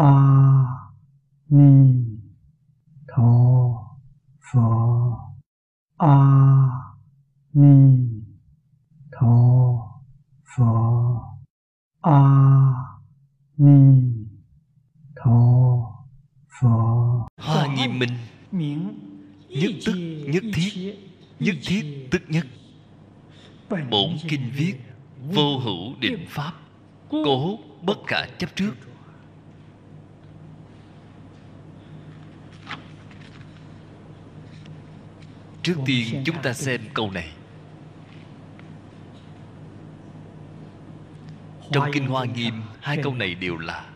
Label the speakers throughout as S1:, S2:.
S1: Ờ, a ni tho phở a ni tho phở a ni tho phở
S2: hoa nghiêm minh
S3: nhất tức nhất thiết nhất thiết tức nhất
S2: bổn kinh viết vô hữu định pháp cố bất khả chấp trước trước tiên chúng ta xem câu này. Trong kinh hoa nghiêm hai câu này đều là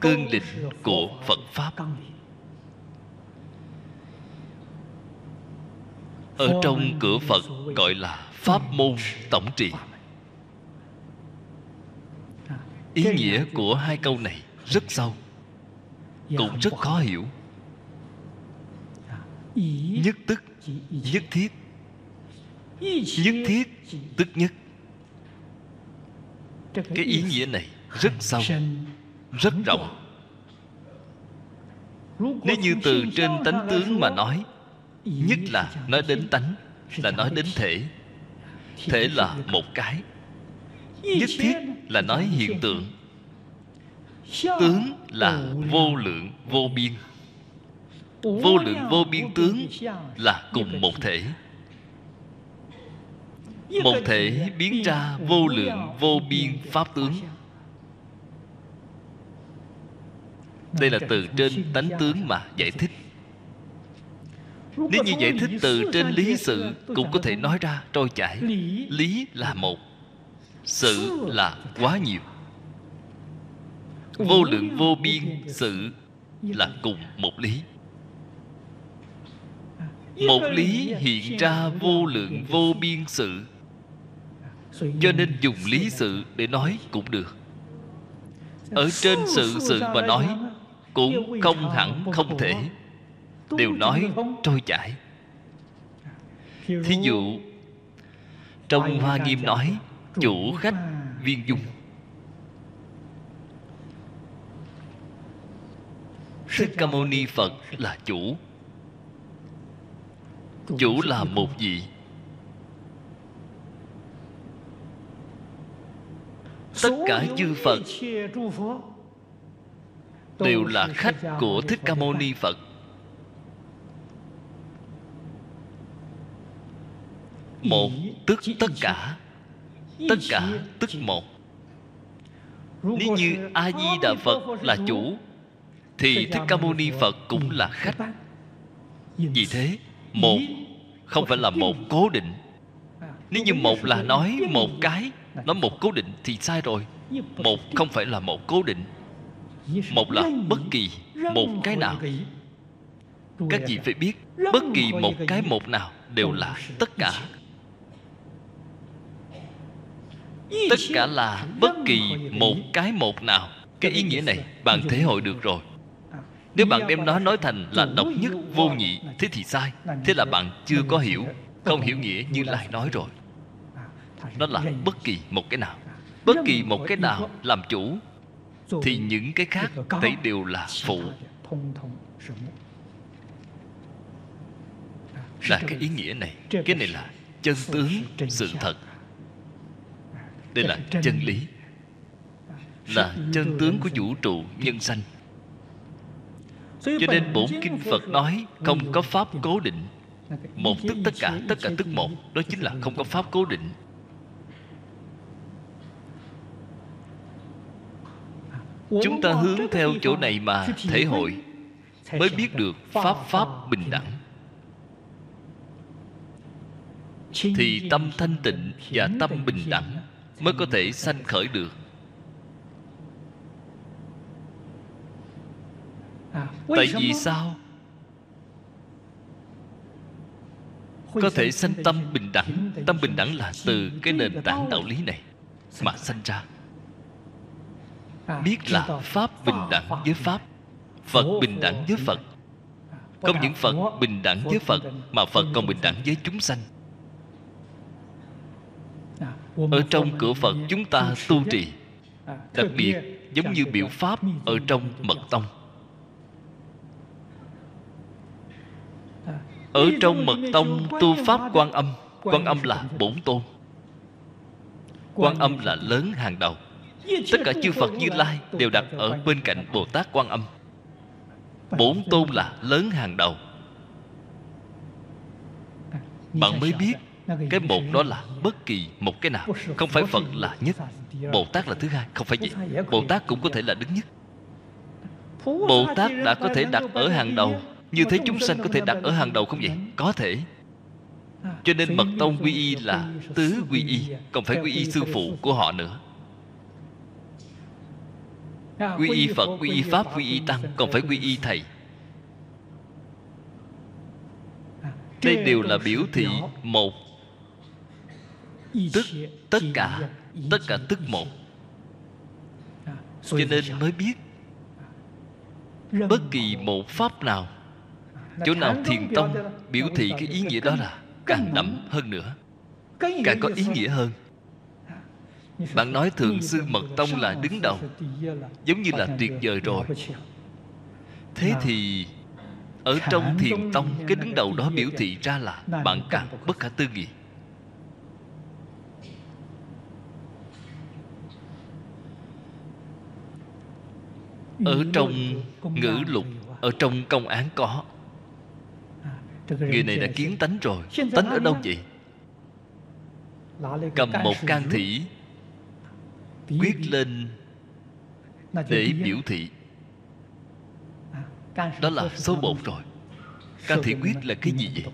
S2: cương lĩnh của phật pháp. Ở trong cửa phật gọi là pháp môn tổng trị ý nghĩa của hai câu này rất sâu cũng rất khó hiểu nhất tức nhất thiết. Nhất thiết tức nhất. Cái ý nghĩa này rất sâu rất rộng. nếu như từ trên tánh tướng mà nói nhất là nói đến tánh là nói đến thể. Thể là một cái. nhất thiết là nói hiện tượng. Tướng là vô lượng vô biên vô lượng, vô biên tướng là cùng một thể. Một thể biến ra vô lượng, vô biên pháp tướng. Đây là từ trên tánh tướng mà giải thích. Nếu như giải thích từ trên lý sự, cũng có thể nói ra trôi chảy. Lý là một, sự là quá nhiều. Vô lượng, vô biên sự là cùng một lý một lý hiện ra vô lượng, vô biên sự. Cho nên dùng lý sự để nói cũng được. Ở trên sự sự mà nói cũng không hẳn không thể. Đều nói trôi chảy. Thí dụ, trong hoa nghiêm nói, chủ khách viên dung. Thích ca mâu ni phật là chủ chủ là một vị. Tất cả chư phật đều là khách của thích ca mâu ni phật. Một tức tất cả tất cả tức một. Nếu như a di đà phật là chủ, thì thích ca mâu ni phật cũng là khách. Vì thế một không phải là một cố định. Nếu như một là nói một cái, nói một cố định thì sai rồi. Một không phải là một cố định. Một là bất kỳ một cái nào. Các vị phải biết, bất kỳ một cái một nào đều là tất cả. Tất cả là bất kỳ một cái một nào. Cái ý nghĩa này, bạn thể hội được rồi nếu bạn đem nó nói thành là độc nhất vô nhị, thế thì sai. Thế là bạn chưa có hiểu, không hiểu nghĩa như lai nói rồi. Nó là bất kỳ một cái nào. Bất kỳ một cái nào làm chủ, thì những cái khác thấy đều là phụ. Là cái ý nghĩa này. Cái này là chân tướng, sự thật. Đây là chân lý. Là chân tướng của vũ trụ nhân sanh cho nên bổn kinh phật nói không có pháp cố định. Một tức tất cả tất cả tức một đó chính là không có pháp cố định. Chúng ta hướng theo chỗ này mà thể hội mới biết được pháp pháp bình đẳng. Thì tâm thanh tịnh và tâm bình đẳng mới có thể sanh khởi được tại vì sao? có thể sanh tâm bình đẳng tâm bình đẳng là từ cái nền tảng đạo lý này mà sanh ra. Biết là pháp bình đẳng với pháp phật bình đẳng với phật. không những phật bình đẳng với phật mà phật còn bình đẳng với chúng sanh. Ở trong cửa phật chúng ta tu trì đặc biệt giống như biểu pháp ở trong mật tông ở trong mật tông, tu pháp quan âm quan âm là bổn tôn. Quan âm là lớn hàng đầu. Tất cả chư phật như lai đều đặt ở bên cạnh bồ tát quan âm. Bổn tôn là lớn hàng đầu. Bạn mới biết, cái một đó là bất kỳ một cái nào. Không phải phật là nhất, bồ tát là thứ hai. Không phải vậy, bồ tát cũng có thể là đứng nhất. Bồ tát đã có thể đặt ở hàng đầu như thế chúng sanh có thể đặt ở hàng đầu không vậy? Có thể. Cho nên mật tông quy y là tứ quy y không phải quy y sư phụ của họ nữa. Quy y phật quy y pháp quy y tăng còn phải quy y thầy. Đây đều là biểu thị một. tức tất cả tất cả tức một. cho nên mới biết bất kỳ một pháp nào chỗ nào thiền tông biểu thị cái ý nghĩa đó là càng đậm hơn nữa. Càng có ý nghĩa hơn. Bạn nói thượng sư mật tông là đứng đầu. giống như là tuyệt vời rồi. thế thì ở trong thiền tông cái đứng đầu đó biểu thị ra là bạn càng bất khả tư nghị. Ở trong ngữ lục ở trong công án có người này đã kiến tánh rồi. tánh ở đâu vậy? Cầm một can thỉ quyết lên để biểu thị. Đó là số một rồi. Can thị quyết là cái gì vậy?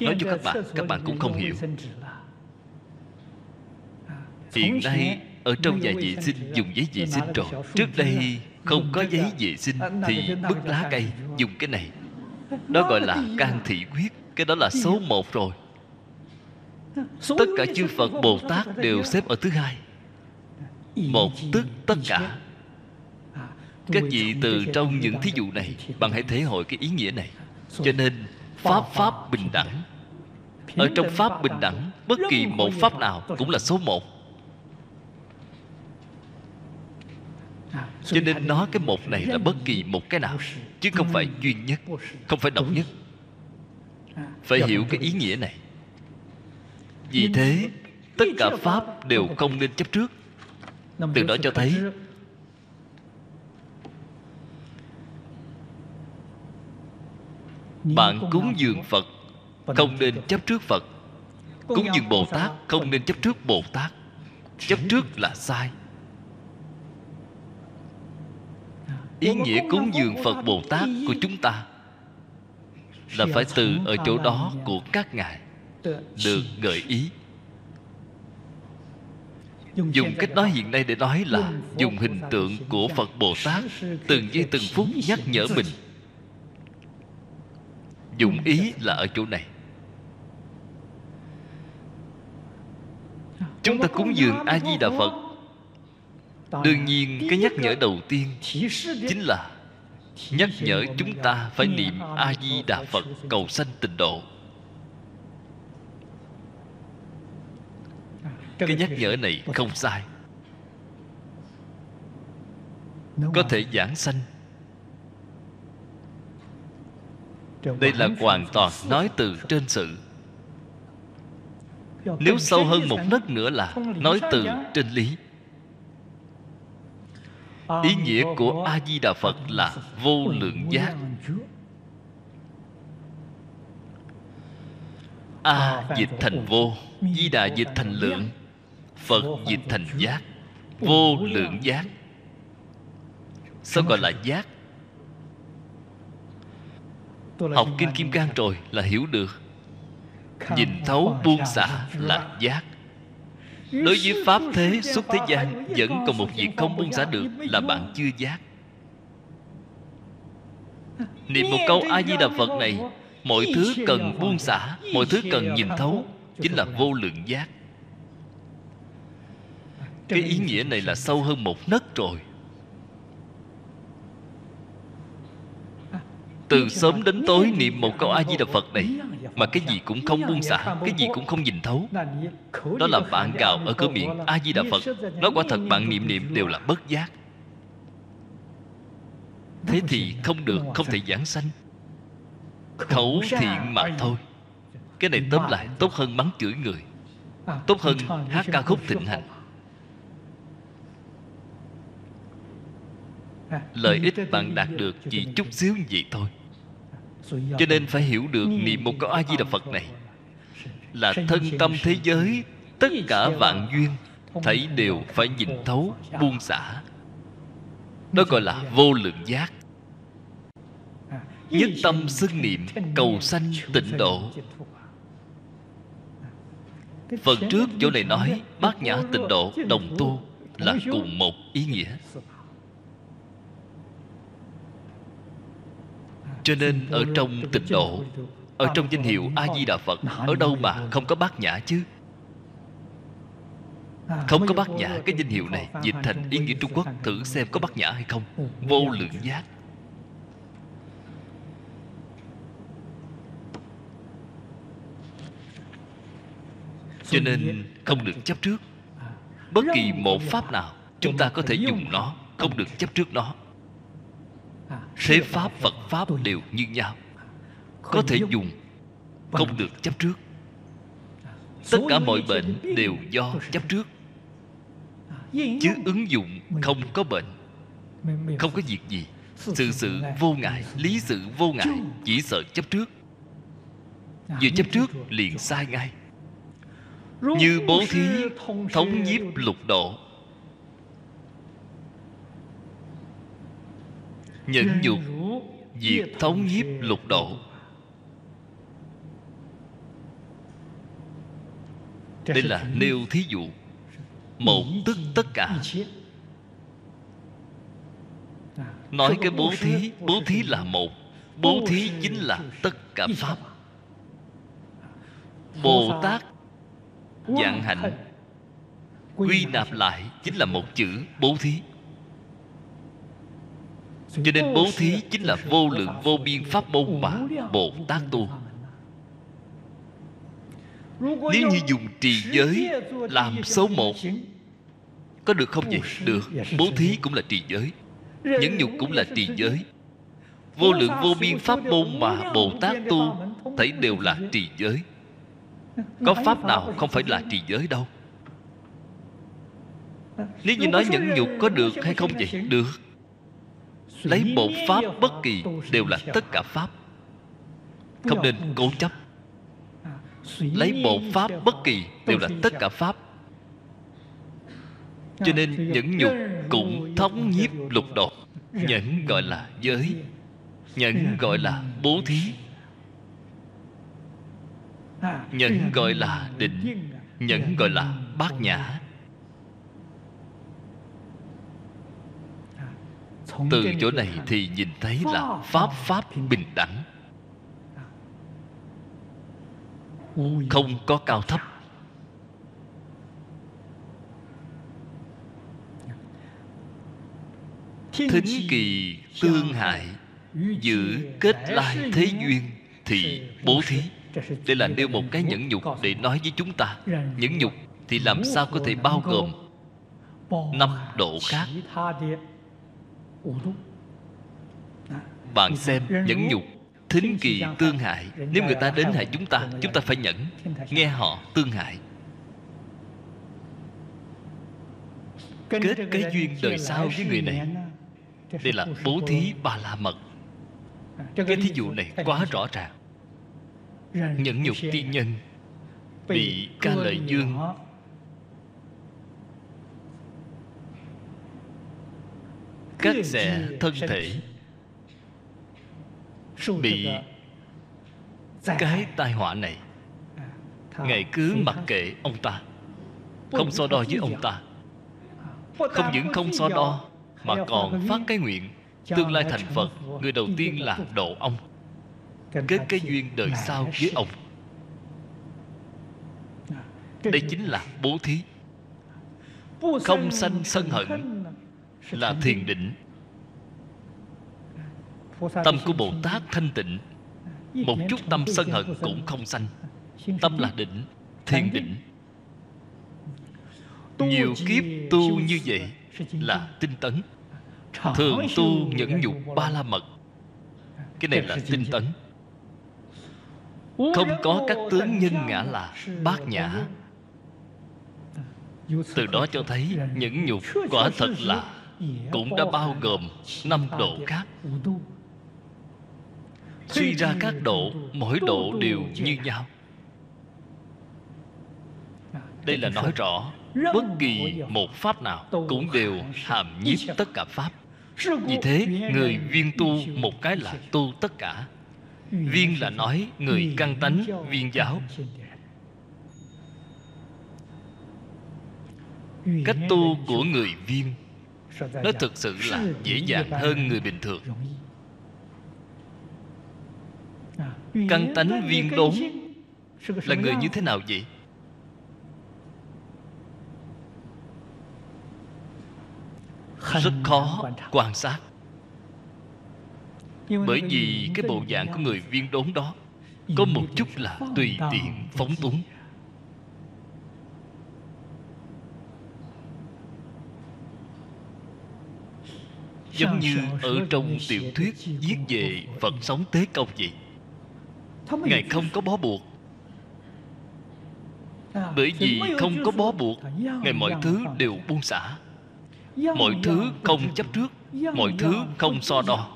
S2: nói cho các bạn các bạn cũng không hiểu. hiện nay ở trong nhà vệ sinh dùng giấy vệ sinh rồi. trước đây không có giấy vệ sinh thì bứt lá cây dùng cái này. Đó gọi là can thị quyết cái đó là số một rồi. Tất cả chư phật bồ tát đều xếp ở thứ hai. Một tức tất cả. các vị từ trong những thí dụ này bạn hãy thể hội cái ý nghĩa này. Cho nên pháp pháp bình đẳng. ở trong pháp bình đẳng bất kỳ một pháp nào cũng là số một cho nên nói cái một này là bất kỳ một cái nào, chứ không phải duy nhất, không phải độc nhất. Phải hiểu cái ý nghĩa này. Vì thế, tất cả pháp đều không nên chấp trước. Từ đó cho thấy, bạn cúng dường phật không nên chấp trước phật. Cúng dường bồ tát không nên chấp trước bồ tát. Chấp trước là sai. Ý nghĩa cúng dường phật bồ tát của chúng ta là phải từ ở chỗ đó của các ngài được gợi ý. Dùng cách nói hiện nay để nói là dùng hình tượng của phật bồ tát từng giây từng phút nhắc nhở mình. Dụng ý là ở chỗ này. Chúng ta cúng dường a di đà phật đương nhiên cái nhắc nhở đầu tiên chính là nhắc nhở chúng ta phải niệm a di đà phật cầu sanh tịnh độ. Cái nhắc nhở này không sai. Có thể giảng sanh. Đây là hoàn toàn nói từ trên sự. Nếu sâu hơn một nấc nữa là nói từ trên lý ý nghĩa của a di đà phật là vô lượng giác. a dịch thành vô di đà dịch thành lượng. phật dịch thành giác. Vô lượng giác. Sao gọi là giác? Học kinh kim cang rồi là hiểu được. Nhìn thấu buông xả là giác đối với pháp thế xuất thế gian vẫn còn một việc không buông xả được là bạn chưa giác. Niệm một câu a di đà phật này mọi thứ cần buông xả mọi thứ cần nhìn thấu chính là vô lượng giác. Cái ý nghĩa này là sâu hơn một nấc rồi từ sớm đến tối niệm một câu a di đà phật này, mà cái gì cũng không buông xả, cái gì cũng không nhìn thấu. Đó là bạn gào ở cửa miệng a di đà phật nó quả thật, bạn niệm niệm đều là bất giác. Thế thì không được, không thể giảng sanh. Khẩu thiện mà thôi. Cái này tóm lại, tốt hơn mắng chửi người. Tốt hơn hát ca khúc thịnh hành. Lợi ích bạn đạt được chỉ chút xíu như vậy thôi cho nên phải hiểu được niệm một câu a di đà phật này là thân tâm thế giới tất cả vạn duyên thấy đều phải nhìn thấu buông xả. Đó gọi là vô lượng giác. Nhất tâm xưng niệm cầu sanh tịnh độ. phần trước chỗ này nói bát nhã tịnh độ đồng tu là cùng một ý nghĩa cho nên ở trong tịnh độ, ở trong danh hiệu a di đà phật, ở đâu mà không có bát nhã chứ? Không có bát nhã cái danh hiệu này dịch thành, ý nghĩa trung quốc, thử xem có bát nhã hay không. Vô lượng giác. Cho nên không được chấp trước. Bất kỳ một pháp nào, chúng ta có thể dùng nó, không được chấp trước nó thế pháp phật pháp đều như nhau. Có thể dùng không được chấp trước. Tất cả mọi bệnh đều do chấp trước. Chứ ứng dụng không có bệnh. Không có việc gì. Sự sự vô ngại lý sự vô ngại chỉ sợ chấp trước. Vừa chấp trước liền sai ngay. Như bố thí thống nhiếp lục độ nhẫn dục diệt thống nhiếp lục độ. đây là nêu thí dụ một tức tất cả. nói cái bố thí bố thí là một bố thí chính là tất cả pháp. Bồ tát dạng hạnh quy nạp lại chính là một chữ bố thí cho nên bố thí chính là vô lượng vô biên pháp môn mà bồ tát tu. Nếu như dùng trì giới làm số một có được không vậy được. Bố thí cũng là trì giới. Nhẫn nhục cũng là trì giới. Vô lượng vô biên pháp môn mà bồ tát tu thấy đều là trì giới. Có pháp nào không phải là trì giới đâu? Nếu như nói nhẫn nhục có được hay không vậy được lấy một pháp bất kỳ đều là tất cả pháp. Không nên cố chấp. Lấy một pháp bất kỳ đều là tất cả pháp. Cho nên nhẫn nhục cũng thống nhiếp lục độ. Nhẫn gọi là giới. Nhẫn gọi là bố thí. nhẫn gọi là định. nhẫn gọi là bát nhã từ chỗ này thì nhìn thấy là pháp pháp bình đẳng. Không có cao thấp. Thính kỳ tương hại giữ kết lai thế duyên thì bố thí. đây là nêu một cái nhẫn nhục để nói với chúng ta. nhẫn nhục thì làm sao có thể bao gồm năm độ khác bạn xem nhẫn nhục thính kỳ tương hại. Nếu người ta đến hại chúng ta chúng ta phải nhẫn. Nghe họ tương hại. Kết cái duyên đời sau với người này. đây là bố thí ba la mật. Cái thí dụ này quá rõ ràng. Nhẫn nhục tiên nhân bị ca lợi dương cắt xẻ thân thể bị cái tai họa này. Ngài cứ mặc kệ ông ta không so đo với ông ta. Không những không so đo mà còn phát cái nguyện tương lai thành phật người đầu tiên là độ ông. Kết cái duyên đời sau với ông. Đây chính là bố thí. Không sanh sân hận là thiền định. Tâm của bồ tát thanh tịnh. Một chút tâm sân hận cũng không sanh. tâm là định thiền định. Nhiều kiếp tu như vậy là tinh tấn. Thường tu nhẫn nhục ba la mật. Cái này là tinh tấn. không có các tướng nhân ngã là bát nhã. từ đó cho thấy nhẫn nhục quả thật là cũng đã bao gồm năm độ khác. Suy ra các độ mỗi độ đều như nhau. Đây là nói rõ bất kỳ một pháp nào cũng đều hàm nhiếp tất cả pháp. Vì thế người viên tu một cái là tu tất cả. Viên là nói người căn tánh viên giáo. Cách tu của người viên nó thực sự là dễ dàng hơn người bình thường. căn tánh viên đốn là người như thế nào vậy? Rất khó quan sát. Bởi vì cái bộ dạng của người viên đốn đó có một chút là tùy tiện phóng túng giống như ở trong tiểu thuyết viết về phật. Sống tế công vậy. Ngài không có bó buộc. Bởi vì không có bó buộc ngài mọi thứ đều buông xả. Mọi thứ không chấp trước mọi thứ không so đo.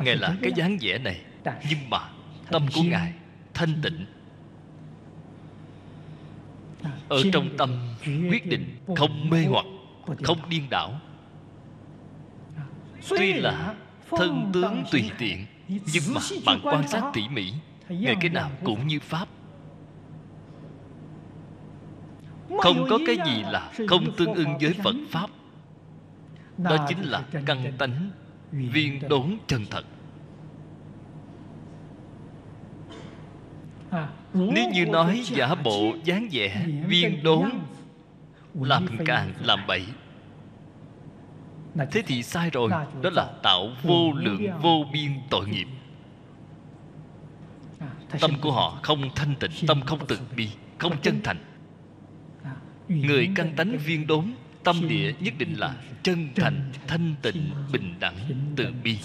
S2: ngài là cái dáng vẻ này nhưng mà tâm của ngài thanh tịnh. Ở trong tâm quyết định không mê hoặc không điên đảo tuy là thân tướng tùy tiện nhưng mà bạn quan sát tỉ mỉ ngày cái nào cũng như pháp. Không có cái gì là không tương ưng với phật pháp. Đó chính là căn tánh viên đốn chân thật. Nếu như nói giả bộ dáng vẻ viên đốn làm càng làm bậy thế thì sai rồi đó là tạo vô lượng vô biên tội nghiệp. Tâm của họ không thanh tịnh tâm không từ bi không chân thành. Người căn tánh viên đốn tâm địa nhất định là chân thành thanh tịnh bình đẳng từ bi.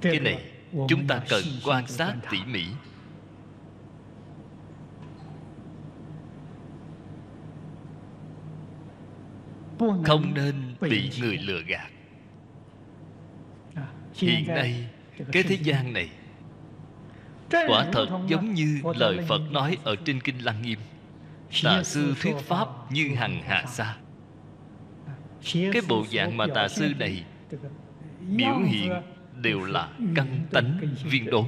S2: cái này chúng ta cần quan sát tỉ mỉ không nên bị người lừa gạt. Hiện nay cái thế gian này quả thật giống như lời phật nói ở trên kinh lăng nghiêm. Tà sư thuyết pháp như hằng hạ sa. Cái bộ dạng mà tà sư này biểu hiện đều là căn tánh viên đốn.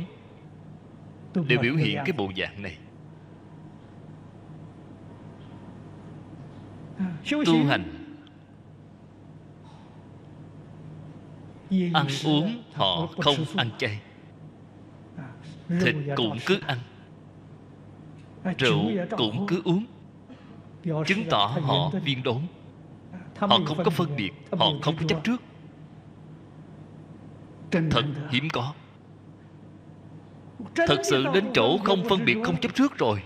S2: Đều biểu hiện cái bộ dạng này. Tu hành ăn uống họ không ăn chay. Thịt cũng cứ ăn. Rượu cũng cứ uống. Chứng tỏ họ viên đốn. Họ không có phân biệt họ không có chấp trước. Thật hiếm có. Thật sự đến chỗ không phân biệt không chấp trước rồi.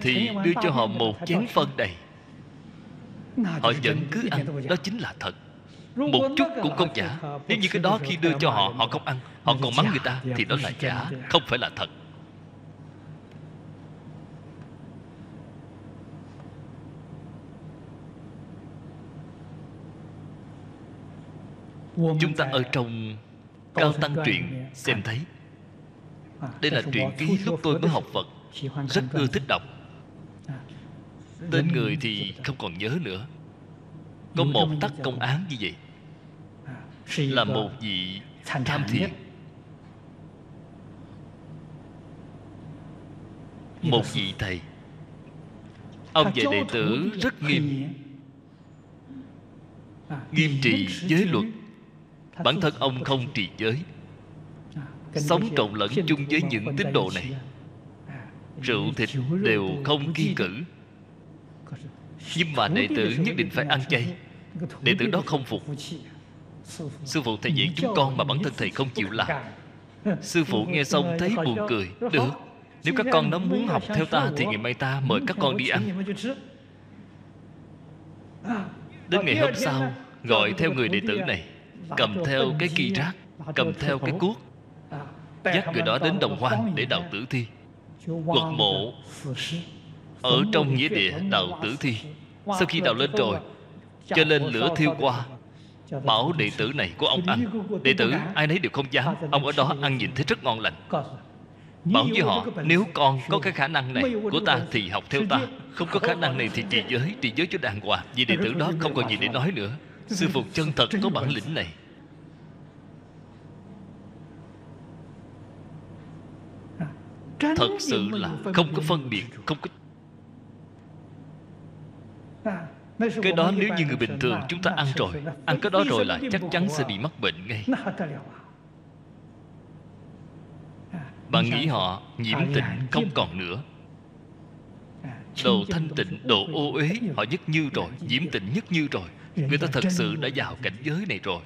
S2: Thì đưa cho họ một chén phân đầy họ vẫn cứ ăn, đó chính là thật. Một chút cũng không giả. Nếu như cái đó khi đưa cho họ họ không ăn, họ còn mắng người ta, thì đó là giả, không phải là thật. Chúng ta ở trong cao tăng truyện xem thấy. Đây là truyện ký lúc tôi mới học phật. Rất ưa thích đọc tên người thì không còn nhớ nữa. Có một tắc công án như vậy. Là một vị tham thiền. một vị thầy. Ông dạy đệ tử rất nghiêm. Nghiêm trì giới luật. bản thân ông không trì giới. Sống trộn lẫn chung với những tín đồ này. Rượu thịt đều không kiên cử nhưng mà đệ tử nhất định phải ăn chay. Đệ tử đó không phục. Sư phụ thầy dạy chúng con mà bản thân thầy không chịu làm. Sư phụ nghe xong thấy buồn cười. Được. Nếu các con nó muốn học theo ta thì ngày mai ta mời các con đi ăn. Đến ngày hôm sau, gọi theo người đệ tử này. Cầm theo cái kỳ rác, cầm theo cái cuốc, dắt người đó đến đồng hoang để đào tử thi. Quật mộ ở trong nghĩa địa đào tử thi, sau khi đào lên rồi, cho lên lửa thiêu qua. Bảo đệ tử này của ông ăn. Đệ tử, ai nấy đều không dám. Ông ở đó ăn nhìn thấy rất ngon lành. Bảo với họ, nếu con có cái khả năng này của ta thì học theo ta. Không có khả năng này thì trì giới trì giới cho đàng hoàng. Vì đệ tử đó không còn gì để nói nữa. Sư phụ chân thật có bản lĩnh này. Thật sự là không có phân biệt, không có cái đó nếu như người bình thường chúng ta ăn rồi ăn cái đó rồi là chắc chắn sẽ bị mắc bệnh ngay. Bạn nghĩ họ nhiễm tịnh không còn nữa. Đồ thanh tịnh, đồ ô uế Họ nhất như rồi, nhiễm tịnh nhất như rồi. Người ta thật sự đã vào cảnh giới này rồi.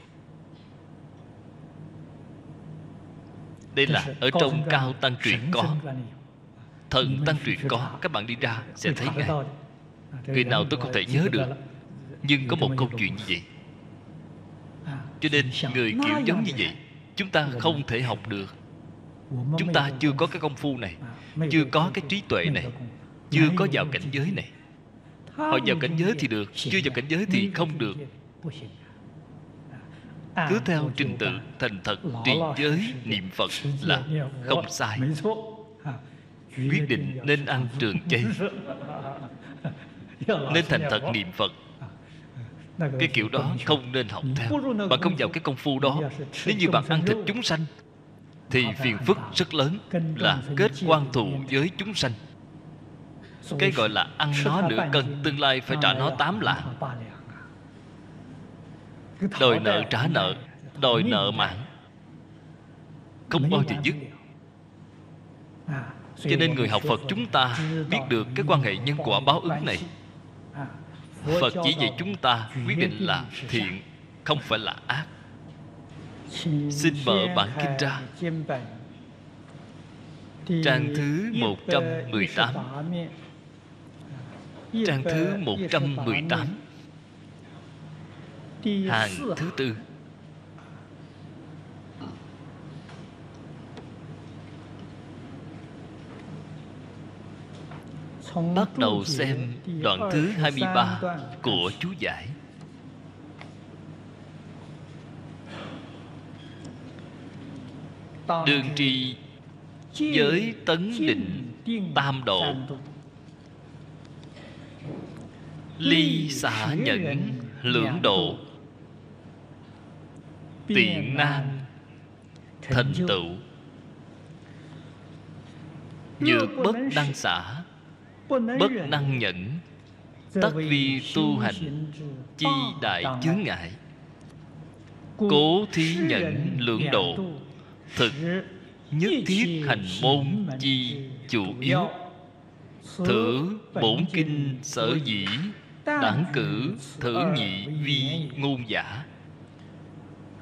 S2: Đây là ở trong cao tăng truyện có. Thần tăng truyện có. Các bạn đi ra sẽ thấy ngay Người nào tôi không thể nhớ được. Nhưng có một câu chuyện như vậy Cho nên người kiểu giống như vậy Chúng ta không thể học được. Chúng ta chưa có cái công phu này Chưa có cái trí tuệ này Chưa có vào cảnh giới này. Họ vào cảnh giới thì được Chưa vào cảnh giới thì không được. Cứ theo trình tự thành thật trì giới niệm Phật là không sai. Quyết định nên ăn trường chay Nên thành thật niệm Phật. Cái kiểu đó không nên học theo. Bạn không vào cái công phu đó. Nếu như bạn ăn thịt chúng sanh Thì phiền phức rất lớn Là kết quan thù với chúng sanh. Cái gọi là ăn nó nửa cân Tương lai phải trả nó tám lạng. Đòi nợ trả nợ Đòi nợ mạng. Không bao giờ dứt. Cho nên người học Phật chúng ta Biết được cái quan hệ nhân quả báo ứng này Phật chỉ dạy chúng ta quyết định là thiện Không phải là ác. Xin mở bản kinh ra. Trang thứ 118 Trang thứ 118 Hàng thứ tư Bắt đầu xem đoạn thứ 23 của chú giải. Đường trì giới tấn định tam độ. Ly xả nhẫn lưỡng độ. Tiện nan thành tựu. Nhược bất đăng xả Bất năng nhẫn Tất vi tu hành, Chi đại chướng ngại. Cố thí nhẫn lượng độ, Thực nhất thiết hành môn chi chủ yếu. Thử bổn kinh sở dĩ Đảng cử thử nhị vi ngôn giả.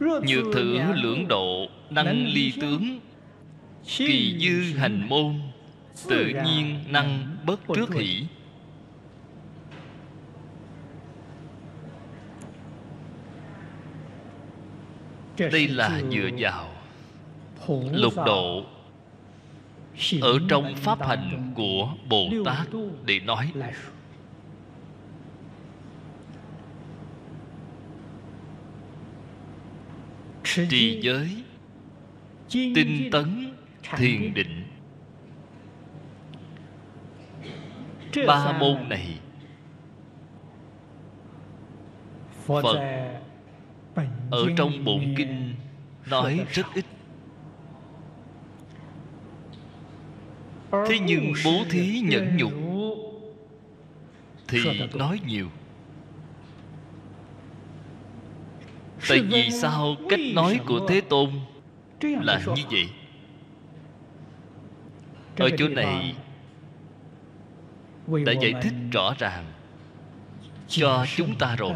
S2: Nhược thử lưỡng độ, Năng ly tướng, Kỳ dư hành môn Tự nhiên năng bất trước hỷ. Đây là dựa vào Lục độ Ở trong pháp hành của Bồ Tát Để nói. Trì giới Tinh tấn Thiền định Ba môn này. Phật Ở trong bổn kinh Nói rất ít. Thế nhưng bố thí nhẫn nhục. Thì nói nhiều. Tại vì sao? Cách nói của Thế Tôn Là như vậy. Ở chỗ này đã giải thích rõ ràng cho chúng ta rồi.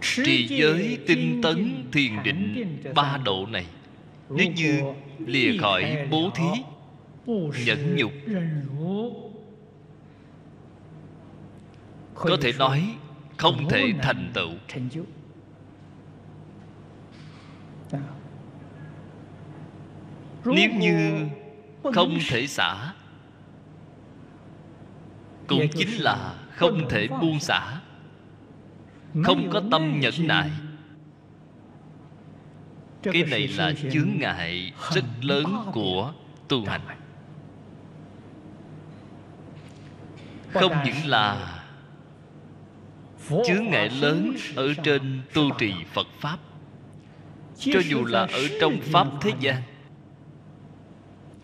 S2: Trì giới tinh tấn thiền định ba độ này. nếu như lìa khỏi bố thí nhẫn nhục. có thể nói không thể thành tựu nếu như không thể xả cũng chính là không thể buông xả. Không có tâm nhẫn nại. Cái này là chướng ngại rất lớn của tu hành. không những là chướng ngại lớn ở trên tu trì phật pháp. Cho dù là ở trong pháp thế gian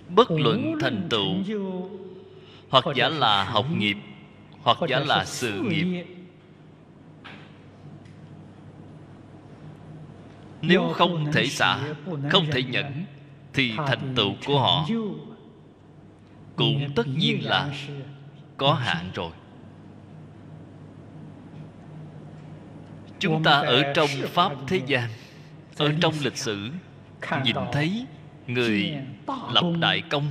S2: bất luận thành tựu. Hoặc giả là học nghiệp hoặc giả là sự nghiệp. nếu không thể xả không thể nhẫn thì thành tựu của họ cũng tất nhiên là có hạn rồi. Chúng ta ở trong pháp thế gian ở trong lịch sử nhìn thấy người lập đại công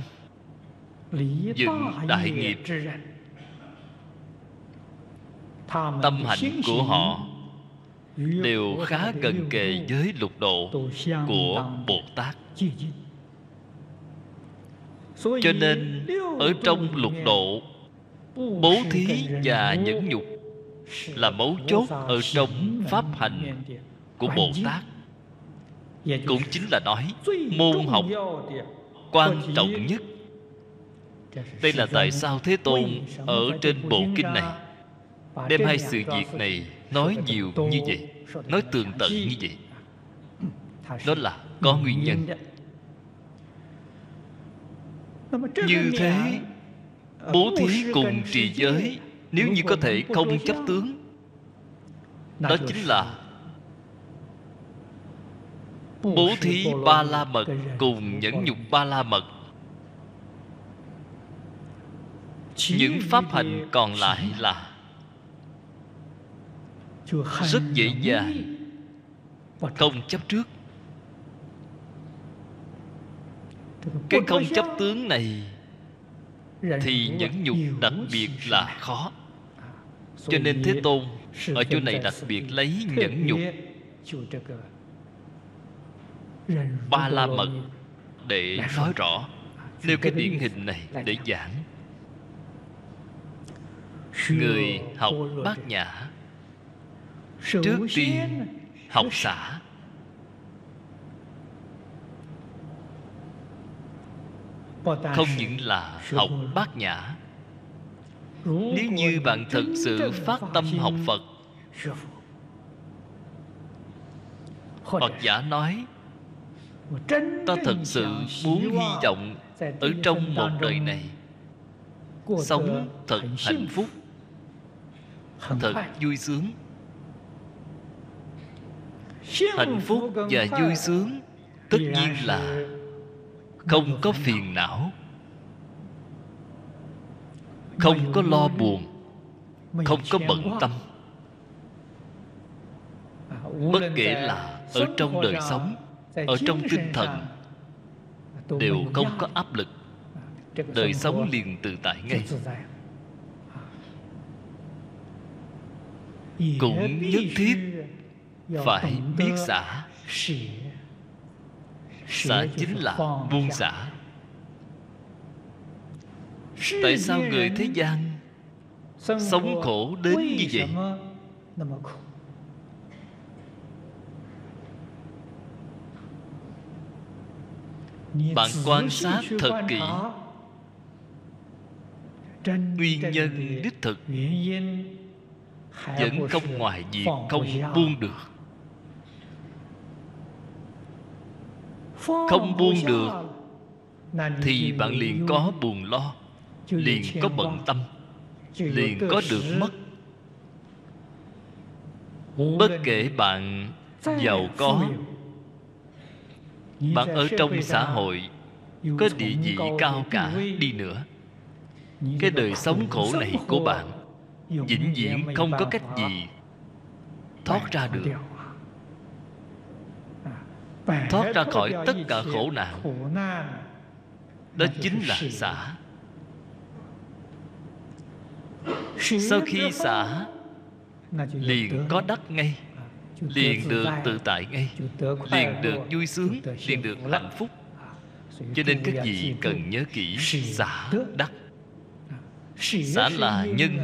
S2: dựng đại nghiệp. tâm hạnh của họ đều khá gần kề với lục độ của bồ tát. cho nên ở trong lục độ bố thí và nhẫn nhục là mấu chốt ở trong pháp hành của bồ tát cũng chính là nói môn học quan trọng nhất. Đây là tại sao thế tôn ở trên bộ kinh này. đem hai sự việc này nói nhiều như vậy nói tường tận như vậy. Đó là có nguyên nhân. như thế bố thí cùng trì giới nếu như có thể không chấp tướng đó chính là bố thí ba la mật cùng nhẫn nhục ba la mật những pháp hành còn lại là rất dễ dàng, không chấp trước. Cái không chấp tướng này thì nhẫn nhục đặc biệt là khó. Cho nên thế tôn ở chỗ này đặc biệt lấy nhẫn nhục ba la mật để nói rõ nêu cái điển hình này để giảng. Người học bát nhã trước tiên học xả không những là học bát nhã nếu như bạn thật sự phát tâm học phật hoặc giả nói ta thật sự muốn hy vọng ở trong một đời này. Sống thật hạnh phúc. Thật vui sướng. Hạnh phúc và vui sướng tất nhiên là không có phiền não, không có lo buồn, không có bận tâm. Bất kể là ở trong đời sống ở trong tinh thần đều không có áp lực. Đời sống liền tự tại ngay. Cũng nhất thiết phải biết xả. xả chính là buông xả. Tại sao người thế gian sống khổ đến như vậy bạn quan sát thật kỹ nguyên nhân đích thực. vẫn không ngoài việc không buông được. Không buông được thì bạn liền có buồn lo liền có bận tâm liền có được mất. Bất kể bạn giàu có bạn ở trong xã hội có địa vị cao cả đi nữa. Cái đời sống khổ này của bạn vĩnh viễn không có cách gì thoát ra được. thoát ra khỏi tất cả khổ nạn. đó chính là xả. Sau khi xả liền có đắc ngay liền được tự tại ngay. Liền được vui sướng. liền được hạnh phúc. Cho nên các vị cần nhớ kỹ xả đắc xả là nhân.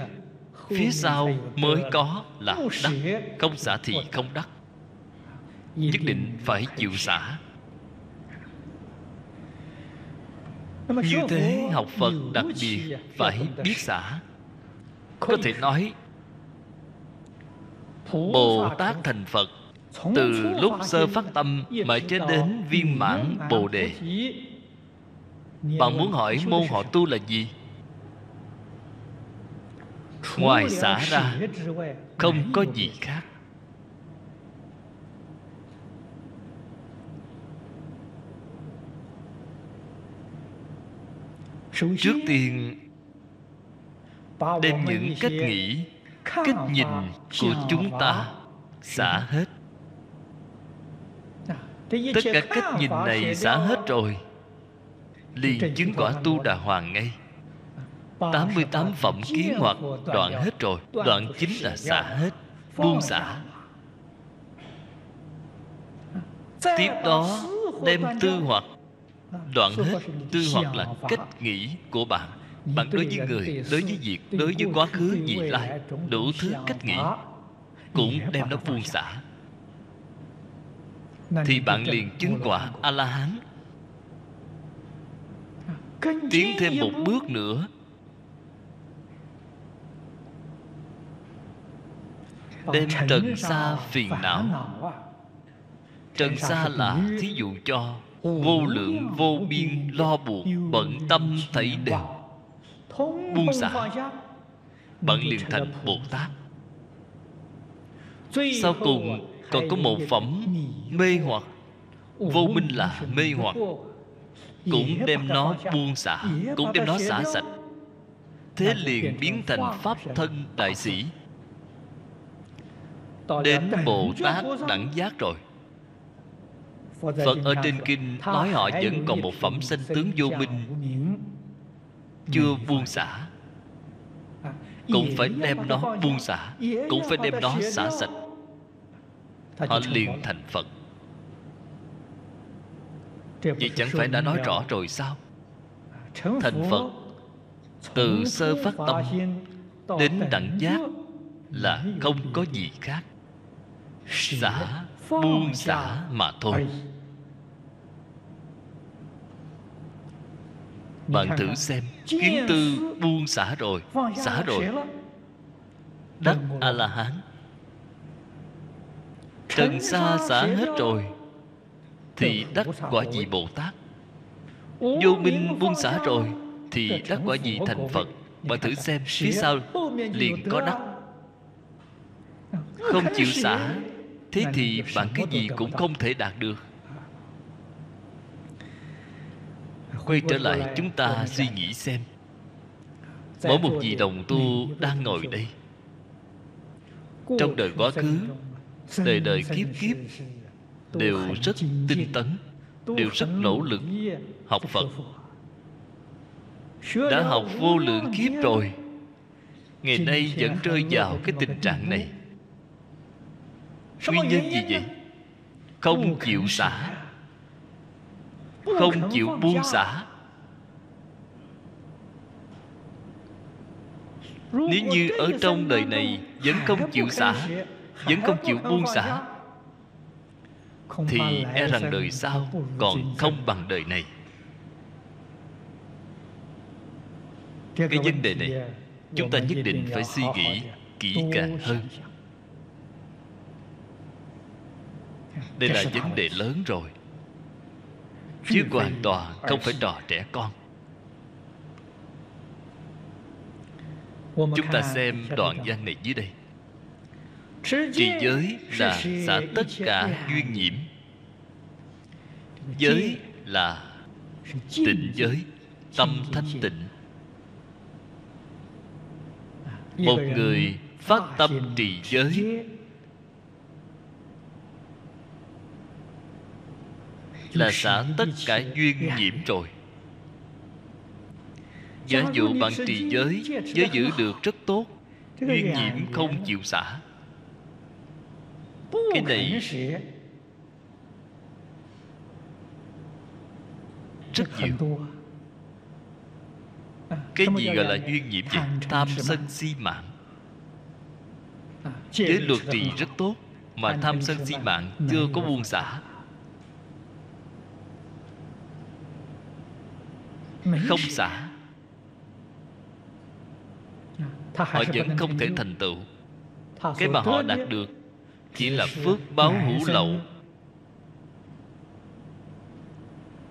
S2: phía sau mới có là đắc không xả thì không đắc nhất định phải chịu xả. như thế học phật đặc biệt phải biết xả. Có thể. nói bồ tát thành phật, từ lúc sơ phát tâm mà cho đến viên mãn bồ đề. Bạn muốn hỏi môn họ tu là gì? Ngoài xả ra, không có gì khác. Trước tiên, đem những cách nghĩ cách nhìn của chúng ta xả hết. Tất cả cách nhìn này xả hết rồi. Liền chứng quả tu đà hoàng ngay. 88 phẩm kiến hoặc đoạn hết rồi. Đoạn chính là xả hết. Buông xả. Tiếp đó đem tư hoặc Đoạn hết. tư hoặc là cách nghĩ của bạn Bạn đối với người, đối với việc, đối với quá khứ, vị lai Đủ thứ cách nghĩ Cũng đem nó buông xả. Thì bạn liền chứng quả A-la-hán. Tiến thêm một bước nữa. Đem trần xa phiền não. trần xa là thí dụ cho vô lượng vô biên lo buộc bận tâm thấy đều buông xả. bạn liền thành bồ tát. Sau cùng còn có một phẩm mê hoặc. Vô minh là mê hoặc. cũng đem nó buông xả cũng đem nó xả sạch. Thế liền biến thành pháp thân đại sĩ. Đến bồ tát đẳng giác rồi. Phật ở trên kinh nói họ vẫn còn một phẩm sanh tướng vô minh chưa buông xả. Cũng phải đem nó buông xả. Cũng phải đem nó xả sạch. Họ liền thành phật. Vậy chẳng phải đã nói rõ rồi sao? Thành phật. Từ sơ phát tâm đến đẳng giác là không có gì khác. Xả buông xả mà thôi. Bạn thử xem kiến tư buông xả rồi xả rồi. đắc a la hán trần xa xả hết rồi thì đắc quả vị bồ tát? Vô minh buông xả rồi thì đắc quả vị thành phật? bạn thử xem phía sau liền có đắc. không chịu xả thế thì bạn cái gì cũng không thể đạt được quay trở lại chúng ta suy nghĩ xem. Mỗi một vị đồng tu đang ngồi đây. Trong đời quá khứ, đời đời kiếp kiếp, đều rất tinh tấn, đều rất nỗ lực học phật. Đã học vô lượng kiếp rồi, ngày nay vẫn rơi vào cái tình trạng này. Nguyên nhân gì vậy? Không chịu xả không chịu buông xả. Nếu như ở trong đời này vẫn không chịu xả vẫn không chịu buông xả thì e rằng đời sau còn không bằng đời này. Cái vấn đề này chúng ta nhất định phải suy nghĩ kỹ càng hơn. đây là vấn đề lớn rồi chứ hoàn toàn không phải trò trẻ con. Chúng ta xem đoạn văn này dưới đây. Trì giới là xả tất cả duyên nhiễm. Giới là tịnh giới tâm thanh tịnh. Một người phát tâm trì giới là xả tất cả duyên nhiễm rồi. Giả dụ bạn trì giới giới giữ được rất tốt duyên nhiễm không chịu xả. cái này rất nhiều. cái gì gọi là duyên nhiễm vậy tham sân si mạng. Giới luật trì rất tốt mà tham sân si mạng. chưa có buông xả không xả. Họ vẫn không thể thành tựu. Cái mà họ đạt được chỉ là phước báo hữu lậu.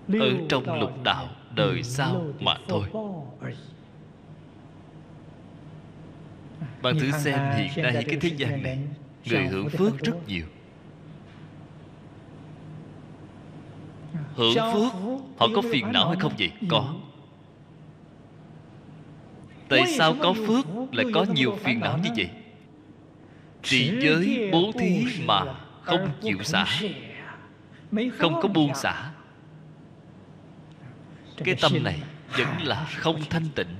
S2: Ở trong lục đạo đời sau mà thôi. bạn thử xem hiện nay cái thế gian này người hưởng phước rất nhiều hưởng phước họ có phiền não hay không vậy? có. Tại sao có phước lại có nhiều phiền não như vậy? Trì giới bố thí mà không chịu xả. không có buông xả. Cái tâm này vẫn là không thanh tịnh.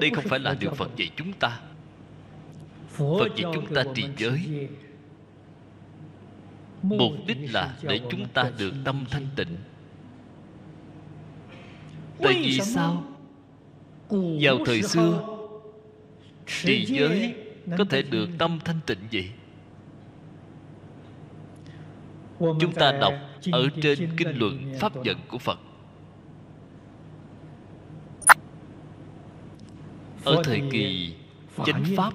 S2: Đây không phải là điều phật dạy chúng ta. Phật dạy chúng ta trì giới mục đích là để chúng ta được tâm thanh tịnh. Tại vì sao? Vào thời xưa trì giới có thể được tâm thanh tịnh vậy? Chúng ta đọc ở trên kinh luận pháp vận của phật. Ở thời kỳ chánh pháp,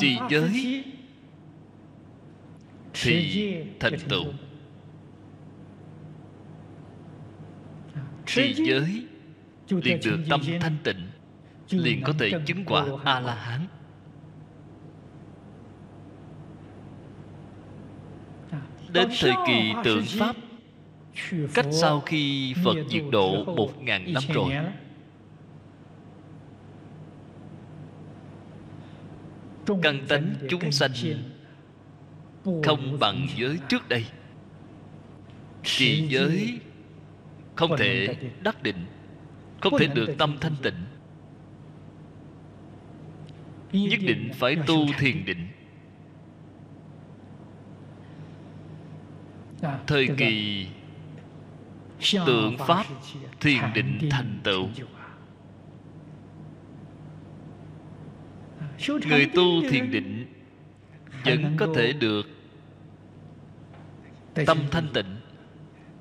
S2: trì giới thì thành tựu trì giới liền được tâm thanh tịnh liền có thể chứng quả a la hán đến thời kỳ tượng pháp cách sau khi phật diệt độ một ngàn năm rồi. căn tánh chúng sanh không bằng giới trước đây. Trì giới không thể đắc định không thể được tâm thanh tịnh. Nhất định phải tu thiền định. Thời kỳ tượng pháp thiền định thành tựu. người tu thiền định vẫn có thể được tâm thanh tịnh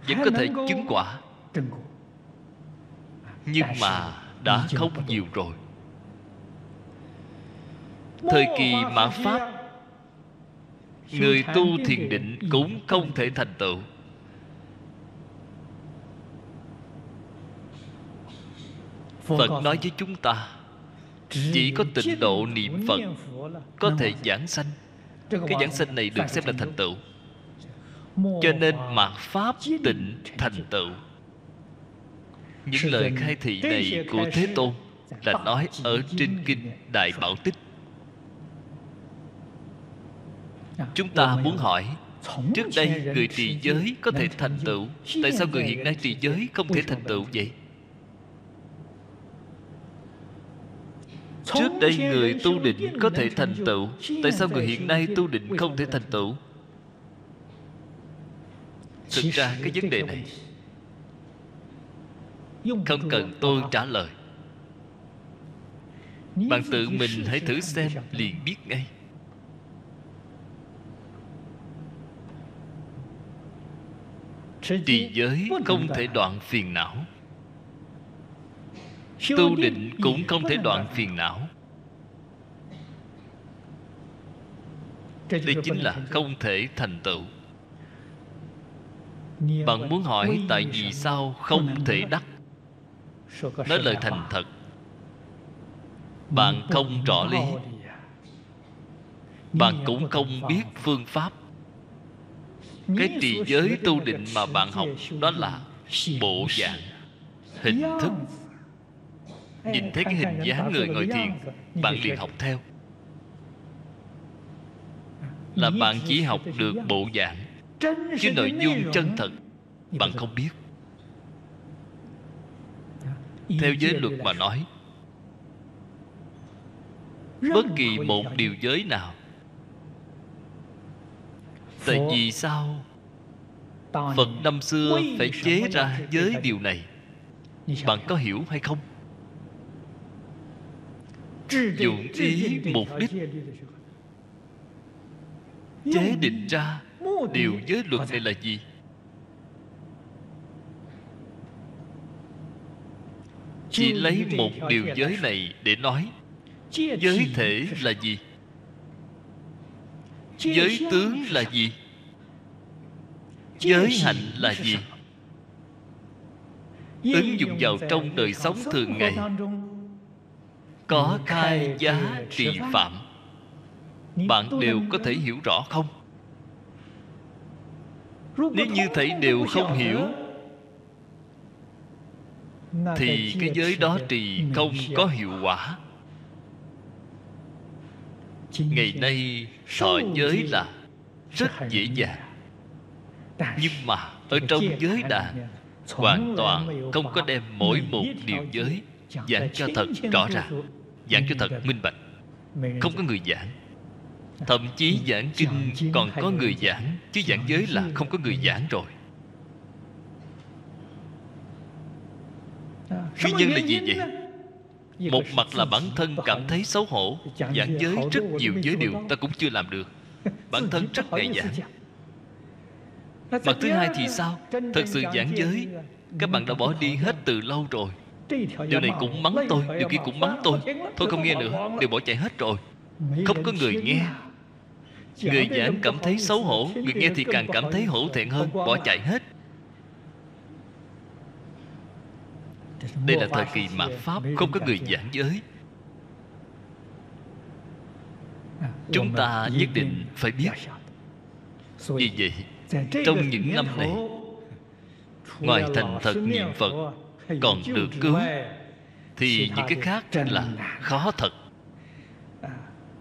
S2: vẫn có thể chứng quả. nhưng mà đã không nhiều rồi. Thời kỳ mạt pháp người tu thiền định cũng không thể thành tựu. Phật nói với chúng ta chỉ có tịnh độ niệm phật có thể giảng sanh. Cái giảng sanh này được xem là thành tựu cho nên mạt pháp tịnh thành tựu. Những lời khai thị này của thế tôn là nói ở trên kinh đại bảo tích. Chúng ta muốn hỏi trước đây người trì giới có thể thành tựu tại sao người hiện nay trì giới? không thể thành tựu vậy? Trước đây người tu định có thể thành tựu tại sao người hiện nay tu định không thể thành tựu thực ra cái vấn đề này không cần tôi trả lời. Bạn tự mình hãy thử xem liền biết ngay. Trì giới không thể đoạn phiền não. Tu định cũng không thể đoạn phiền não. Đây chính là không thể thành tựu bạn muốn hỏi tại vì sao không thể đắc? Nói lời thành thật. Bạn không rõ lý. bạn cũng không biết phương pháp. Cái trì giới tu định mà bạn học đó là bộ dạng hình thức. Nhìn thấy cái hình dáng người ngồi thiền bạn liền học theo. Là bạn chỉ học được bộ dạng chứ nội dung chân thật bạn không biết. Theo giới luật mà nói bất kỳ một điều giới nào tại vì sao phật năm xưa phải chế ra giới điều này? Bạn có hiểu hay không? Dụng ý mục đích chế định ra điều giới luật này là gì? Chỉ lấy một điều giới này để nói giới thể là gì? Giới tướng là gì? Giới hạnh là gì? ứng dụng vào trong đời sống thường ngày. có khai giá trị phạm. Bạn đều có thể hiểu rõ không nếu như thầy đều không hiểu thì cái giới đó trì không có hiệu quả. Ngày nay thọ giới là rất dễ dàng. Nhưng mà ở trong giới đàn hoàn toàn không có đem mỗi một điều giới giảng cho thật rõ ràng giảng cho thật minh bạch. Không có người giảng thậm chí giảng kinh còn có người giảng chứ giảng giới là không có người giảng rồi. Nguyên nhân là gì vậy? một mặt là bản thân cảm thấy xấu hổ giảng giới rất nhiều giới điều ta cũng chưa làm được. Bản thân rất ngại giảng mặt thứ hai thì sao? Thật sự giảng giới các bạn đã bỏ đi hết từ lâu rồi. Điều này cũng mắng tôi điều kia cũng mắng tôi. thôi không nghe nữa đều bỏ chạy hết rồi không có người nghe. người giảng cảm thấy xấu hổ người nghe thì càng cảm thấy hổ thẹn hơn bỏ chạy hết. Đây là thời kỳ mạt pháp không có người giảng giới. Chúng ta nhất định phải biết. vì vậy trong những năm này ngoài thành thật niệm phật còn được cứu thì những cái khác là khó thật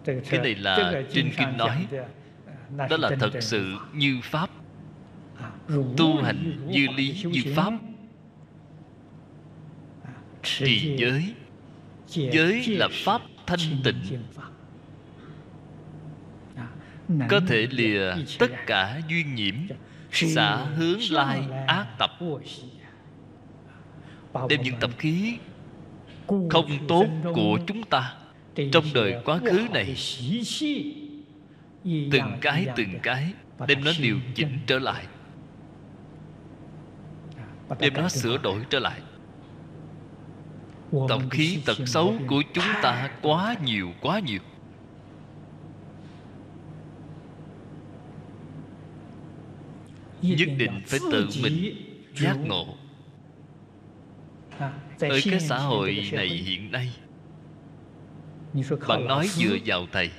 S2: cái này là trên kinh nói đó là thật sự như pháp. Tu hành như lý như pháp. Trì giới giới là pháp thanh tịnh. có thể lìa tất cả duyên nhiễm xả hướng lai ác tập. đem những tập khí không tốt của chúng ta trong đời quá khứ này từng cái từng cái đem nó điều chỉnh trở lại. Đem nó sửa đổi trở lại. Tập khí tật xấu của chúng ta quá nhiều quá nhiều. Nhất định phải tự mình giác ngộ. Ở cái xã hội này hiện nay bạn nói dựa vào thầy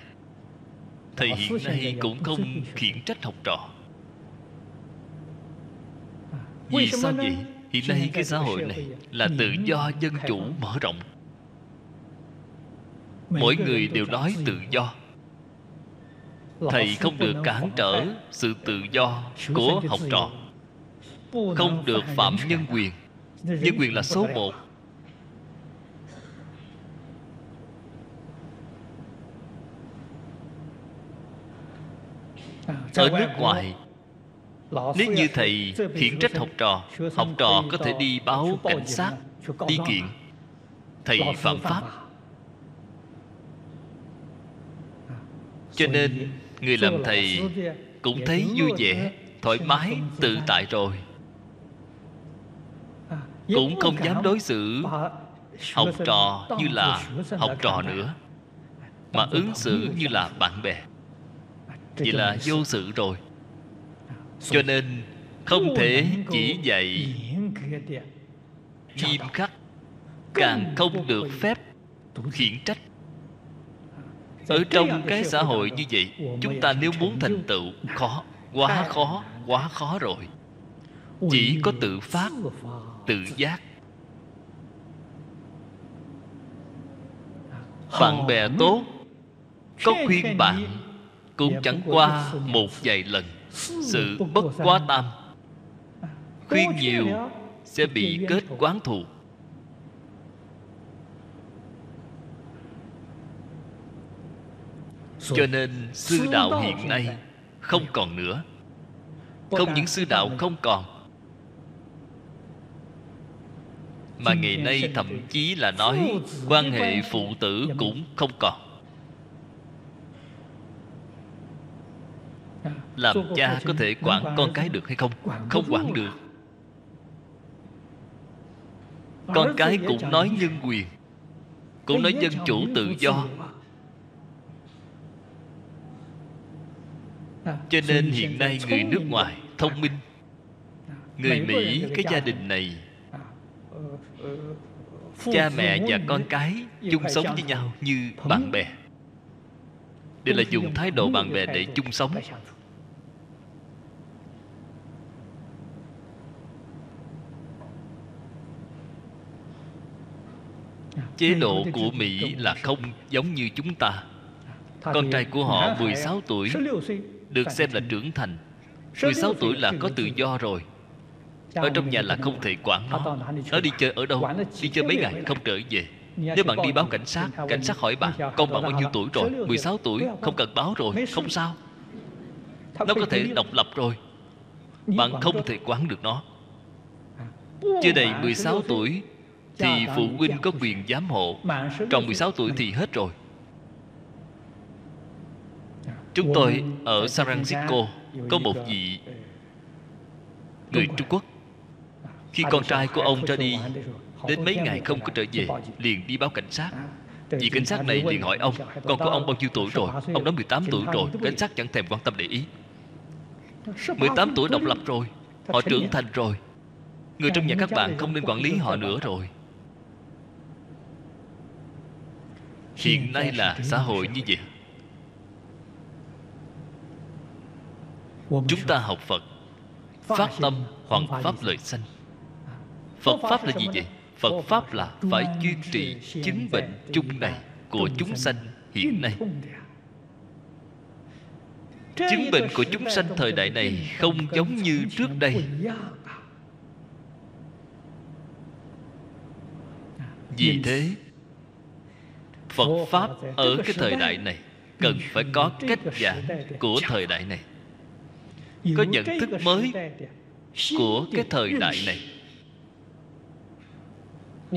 S2: thầy hiện nay cũng không khiển trách học trò. Vì sao vậy? hiện nay cái xã hội này là tự do dân chủ mở rộng. Mỗi người đều nói tự do. Thầy không được cản trở sự tự do của học trò. Không được phạm nhân quyền. Nhân quyền là số một ở nước ngoài nếu như thầy khiển trách học trò học trò có thể đi báo cảnh sát đi kiện. Thầy phạm pháp. cho nên người làm thầy cũng thấy vui vẻ thoải mái tự tại rồi. Cũng không dám đối xử. Học trò như là học trò nữa mà ứng xử như là bạn bè vậy là vô sự rồi. Cho nên không thể chỉ dạy nghiêm khắc càng không được phép khiển trách. Ở trong cái xã hội như vậy chúng ta nếu muốn thành tựu khó quá khó quá khó rồi. Chỉ có tự phát tự giác. Bạn bè tốt có khuyên bạn cũng chẳng qua một vài lần sự bất quá tam. Khuyên nhiều sẽ bị kết quán thù. Cho nên sư đạo hiện nay không còn nữa. Không những sư đạo không còn mà ngày nay thậm chí là nói quan hệ phụ tử cũng không còn làm cha có thể quản con cái được hay không? không quản được. Con cái cũng nói nhân quyền. Cũng nói dân chủ tự do. cho nên hiện nay người nước ngoài thông minh. Người mỹ cái gia đình này. Cha mẹ và con cái chung sống với nhau như bạn bè. Đây là dùng thái độ bạn bè để chung sống chế độ của mỹ là không giống như chúng ta. Con trai của họ 16 tuổi được xem là trưởng thành. 16 tuổi là có tự do rồi. Ở trong nhà là không thể quản nó. Nó đi chơi ở đâu? Đi chơi mấy ngày không trở về. Nếu bạn đi báo cảnh sát Cảnh sát hỏi bạn Con bạn bao nhiêu tuổi rồi? 16 tuổi Không cần báo rồi Không sao. Nó có thể độc lập rồi. Bạn không thể quản được nó. Chưa đầy 16 tuổi Thì phụ huynh có quyền giám hộ. Tròn 16 tuổi thì hết rồi. Chúng tôi ở San Francisco Có một vị Người Trung Quốc. Khi con trai của ông ra đi Đến mấy ngày không có trở về Liền đi báo cảnh sát. Vị cảnh sát này liền hỏi ông Con của ông bao nhiêu tuổi rồi? Ông nói 18 tuổi rồi. Cảnh sát chẳng thèm quan tâm để ý. 18 tuổi độc lập rồi. Họ trưởng thành rồi. Người trong nhà các bạn không nên quản lý họ nữa rồi Hiện nay là xã hội như vậy. Chúng ta học Phật Phát tâm hoàn pháp lợi sanh. Phật Pháp là gì vậy? Phật Pháp là phải duy trì chứng bệnh chung này Của chúng sanh hiện nay. Chứng bệnh của chúng sanh thời đại này Không giống như trước đây. Vì thế Phật Pháp ở cái thời đại này Cần phải có cách giảng của thời đại này. Có nhận thức mới của cái thời đại này.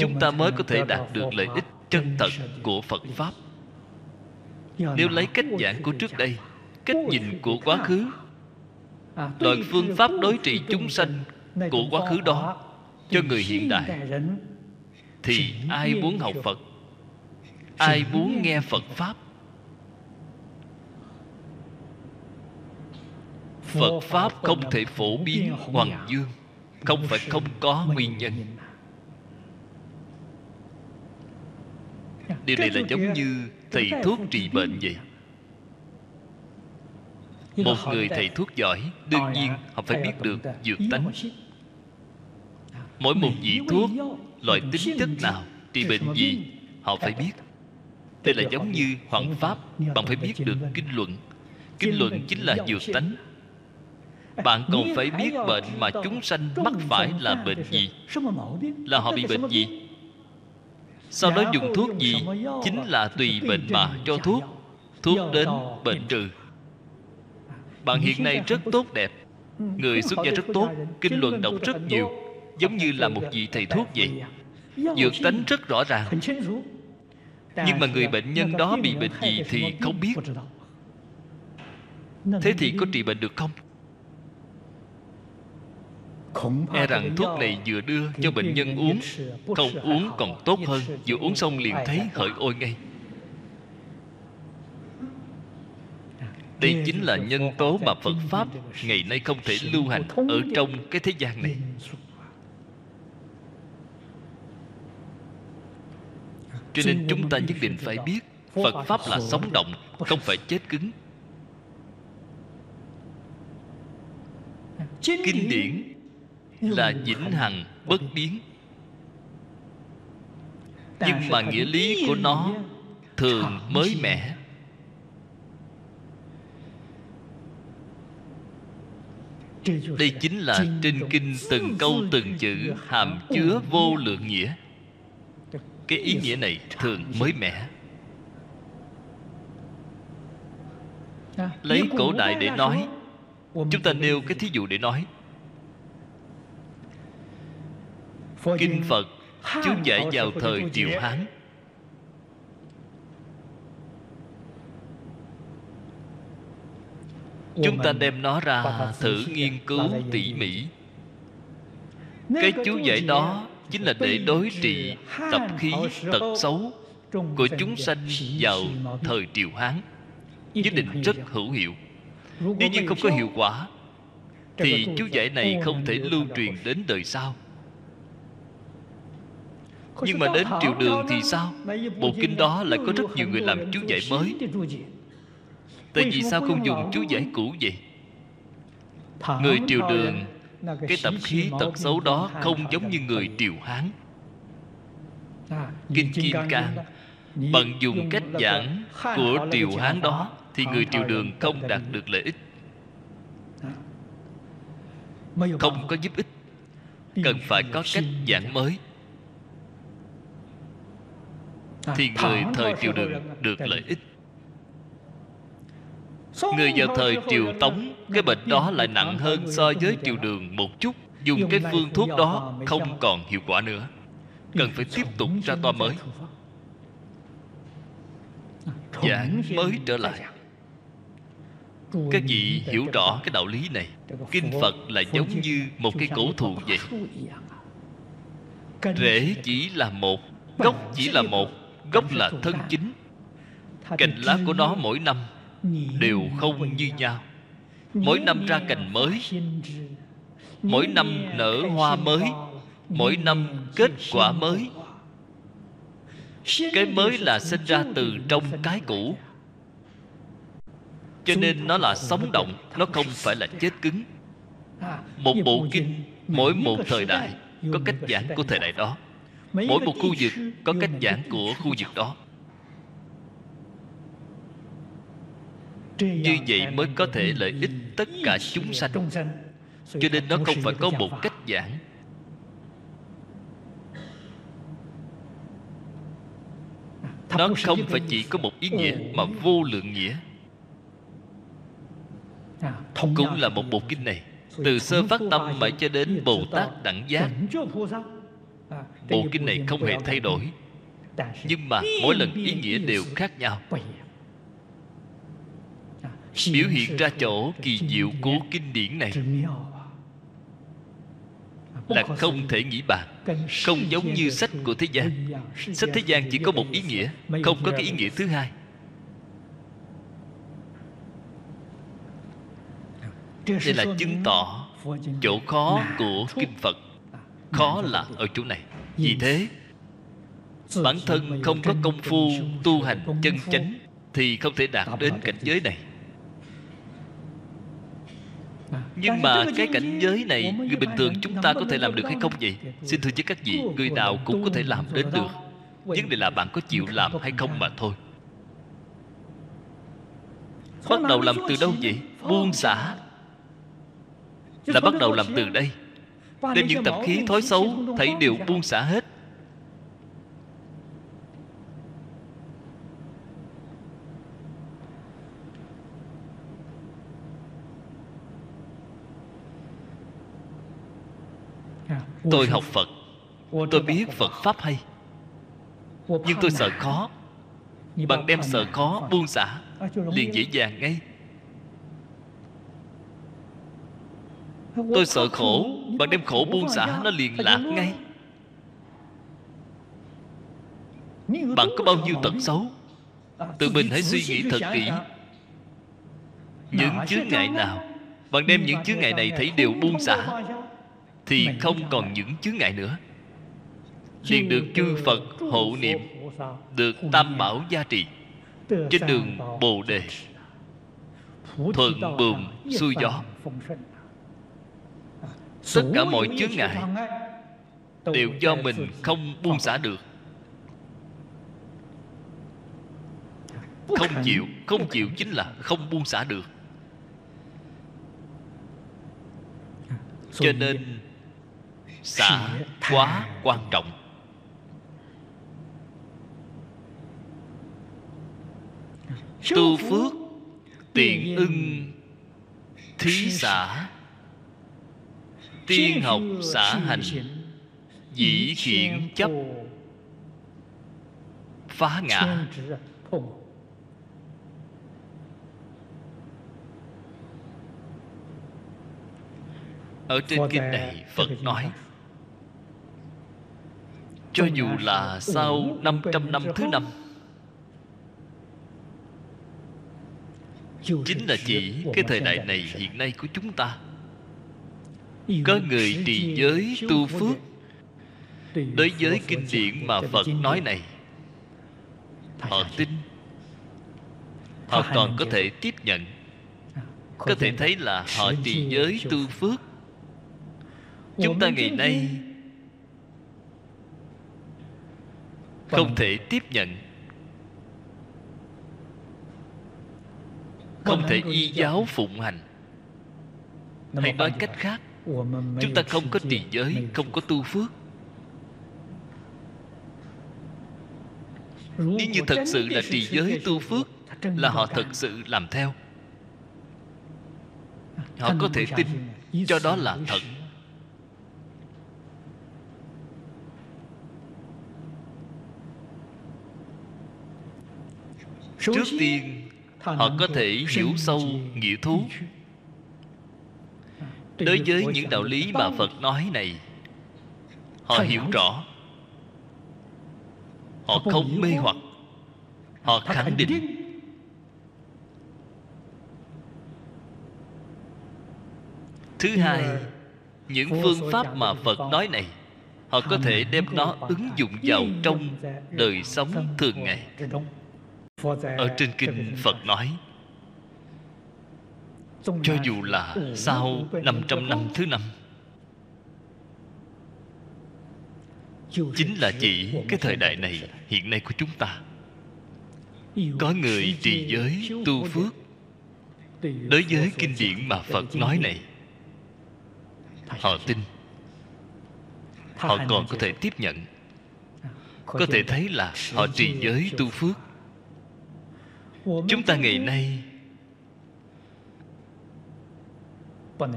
S2: Chúng ta mới có thể đạt được lợi ích chân thật của phật pháp. Nếu lấy cách giảng của trước đây cách nhìn của quá khứ loại phương pháp đối trị chúng sanh của quá khứ đó cho người hiện đại. thì ai muốn học phật ai muốn nghe phật pháp? Phật pháp không thể phổ biến hoàng dương không phải không có nguyên nhân. điều này là giống như thầy thuốc trị bệnh vậy. một người thầy thuốc giỏi đương nhiên họ phải biết được dược tánh. mỗi một vị thuốc loại tính chất nào trị bệnh gì họ phải biết đây là giống như hoàng pháp bạn phải biết được kinh luận. kinh luận chính là dược tánh. Bạn còn phải biết bệnh mà chúng sanh mắc phải là bệnh gì? là họ bị bệnh gì? sau đó dùng thuốc gì? chính là tùy bệnh mà cho thuốc. thuốc đến bệnh trừ. Bạn hiện nay rất tốt đẹp. người xuất gia rất tốt kinh luận đọc rất nhiều giống như là một vị thầy thuốc vậy. dược tánh rất rõ ràng nhưng mà người bệnh nhân đó bị bệnh gì thì không biết. Thế thì có trị bệnh được không? E rằng thuốc này vừa đưa cho bệnh nhân uống, không uống còn tốt hơn. Vừa uống xong liền thấy hỡi ôi ngay. Đây chính là nhân tố mà phật pháp ngày nay không thể lưu hành ở trong cái thế gian này. Cho nên chúng ta nhất định phải biết phật pháp là sống động không phải chết cứng. Kinh điển là vĩnh hằng bất biến. Nhưng mà nghĩa lý của nó thường mới mẻ. Đây chính là trên kinh từng câu từng chữ hàm chứa vô lượng nghĩa cái ý nghĩa này thường mới mẻ. Lấy cổ đại để nói. Chúng ta nêu cái thí dụ để nói. Kinh phật chú giải vào thời triều hán. Chúng ta đem nó ra thử nghiên cứu tỉ mỉ. Cái chú giải đó chính là để đối trị tập khí, tật xấu của chúng sanh vào thời triều hán. Nhất định rất hữu hiệu. Nếu như không có hiệu quả, thì chú giải này không thể lưu truyền đến đời sau. Nhưng mà đến triều đường thì sao? Bộ kinh đó lại có rất nhiều người làm chú giải mới. Tại vì sao không dùng chú giải cũ vậy? Người triều đường cái tập khí tật xấu đó không giống như người triều hán. Kinh kim cang bằng dùng cách giảng của triều hán đó thì người triều đường không đạt được lợi ích. Không có giúp ích cần phải có cách giảng mới. Thì người thời triều đường được lợi ích người vào thời triều tống, cái bệnh đó lại nặng hơn so với triều đường một chút, dùng cái phương thuốc đó không còn hiệu quả nữa. Cần phải tiếp tục ra toa mới. Giảng mới trở lại. Các vị hiểu rõ cái đạo lý này, kinh phật là giống như một cái cổ thụ vậy. Rễ chỉ là một, gốc chỉ là một, gốc là thân chính. Cành lá của nó mỗi năm đều không như nhau. Mỗi năm ra cành mới, mỗi năm nở hoa mới, mỗi năm kết quả mới. Cái mới là sinh ra từ trong cái cũ. Cho nên nó là sống động, nó không phải là chết cứng. Một bộ kinh, mỗi một thời đại, có cách giảng của thời đại đó. Mỗi một khu vực, có cách giảng của khu vực đó. Như vậy mới có thể lợi ích tất cả chúng sanh. Cho nên nó không phải có một cách giảng. Nó không phải chỉ có một ý nghĩa mà vô lượng nghĩa. Cũng là một bộ kinh này. Từ sơ phát tâm mãi cho đến bồ tát đẳng giác. Bộ kinh này không hề thay đổi. Nhưng mà mỗi lần ý nghĩa đều khác nhau biểu hiện ra chỗ kỳ diệu của kinh điển này là không thể nghĩ bàn, không giống như sách của thế gian. Sách thế gian chỉ có một ý nghĩa, không có cái ý nghĩa thứ hai. Đây là chứng tỏ chỗ khó của kinh phật, khó là ở chỗ này. Vì thế, bản thân không có công phu tu hành chân chánh thì không thể đạt đến cảnh giới này. Nhưng mà cái cảnh giới này người bình thường chúng ta có thể làm được hay không vậy? Xin thưa với các vị người nào cũng có thể làm đến được. Vấn đề là bạn có chịu làm hay không mà thôi. Bắt đầu làm từ đâu vậy? Buông xả. Là bắt đầu làm từ đây. Đem những tập khí thói xấu thấy đều buông xả hết tôi học phật. Tôi biết phật pháp hay. Nhưng tôi sợ khó bạn đem sợ khó buông xả, liền dễ dàng ngay. Tôi sợ khổ. Bạn đem khổ buông xả, nó liền lạc ngay. Bạn có bao nhiêu tật xấu? Tự mình hãy suy nghĩ thật kỹ. Những chướng ngại nào? Bạn đem những chướng ngại này thấy đều buông xả thì không còn những chướng ngại nữa. Liền được chư phật hộ niệm được tam bảo gia trì trên đường bồ đề. Thuận buồm xuôi gió. Tất cả mọi chướng ngại đều do mình không buông xả được. Không chịu không chịu chính là không buông xả được. Cho nên xả quá quan trọng. Tu phước tiện ưng thí xả. tiên học xả hành. dĩ khiển chấp. phá ngã. Ở trên kinh này phật nói cho dù là sau 500 năm thứ năm, Chính là chỉ cái thời đại này hiện nay của chúng ta. Có người trì giới tu phước Đối với kinh điển mà Phật nói này. Họ tin, Họ còn có thể tiếp nhận, Có thể thấy là họ trì giới tu phước. Chúng ta ngày nay Không thể tiếp nhận. Không thể y giáo phụng hành. Hay nói cách khác Chúng ta không có trì giới Không có tu phước. Nếu như thật sự là trì giới tu phước Là họ thật sự làm theo. Họ có thể tin Cho đó là thật Trước tiên Họ có thể hiểu sâu nghĩa thú. Đối với những đạo lý mà Phật nói này Họ hiểu rõ. Họ không mê hoặc. Họ khẳng định. Thứ hai Những phương pháp mà Phật nói này Họ có thể đem nó ứng dụng vào trong đời sống thường ngày ở trên kinh Phật nói Cho dù là sau 500 năm thứ năm Chính là chỉ cái thời đại này Hiện nay của chúng ta. Có người trì giới tu phước. Đối với kinh điển mà Phật nói này Họ tin. Họ còn có thể tiếp nhận. Có thể thấy là họ trì giới tu phước chúng ta ngày nay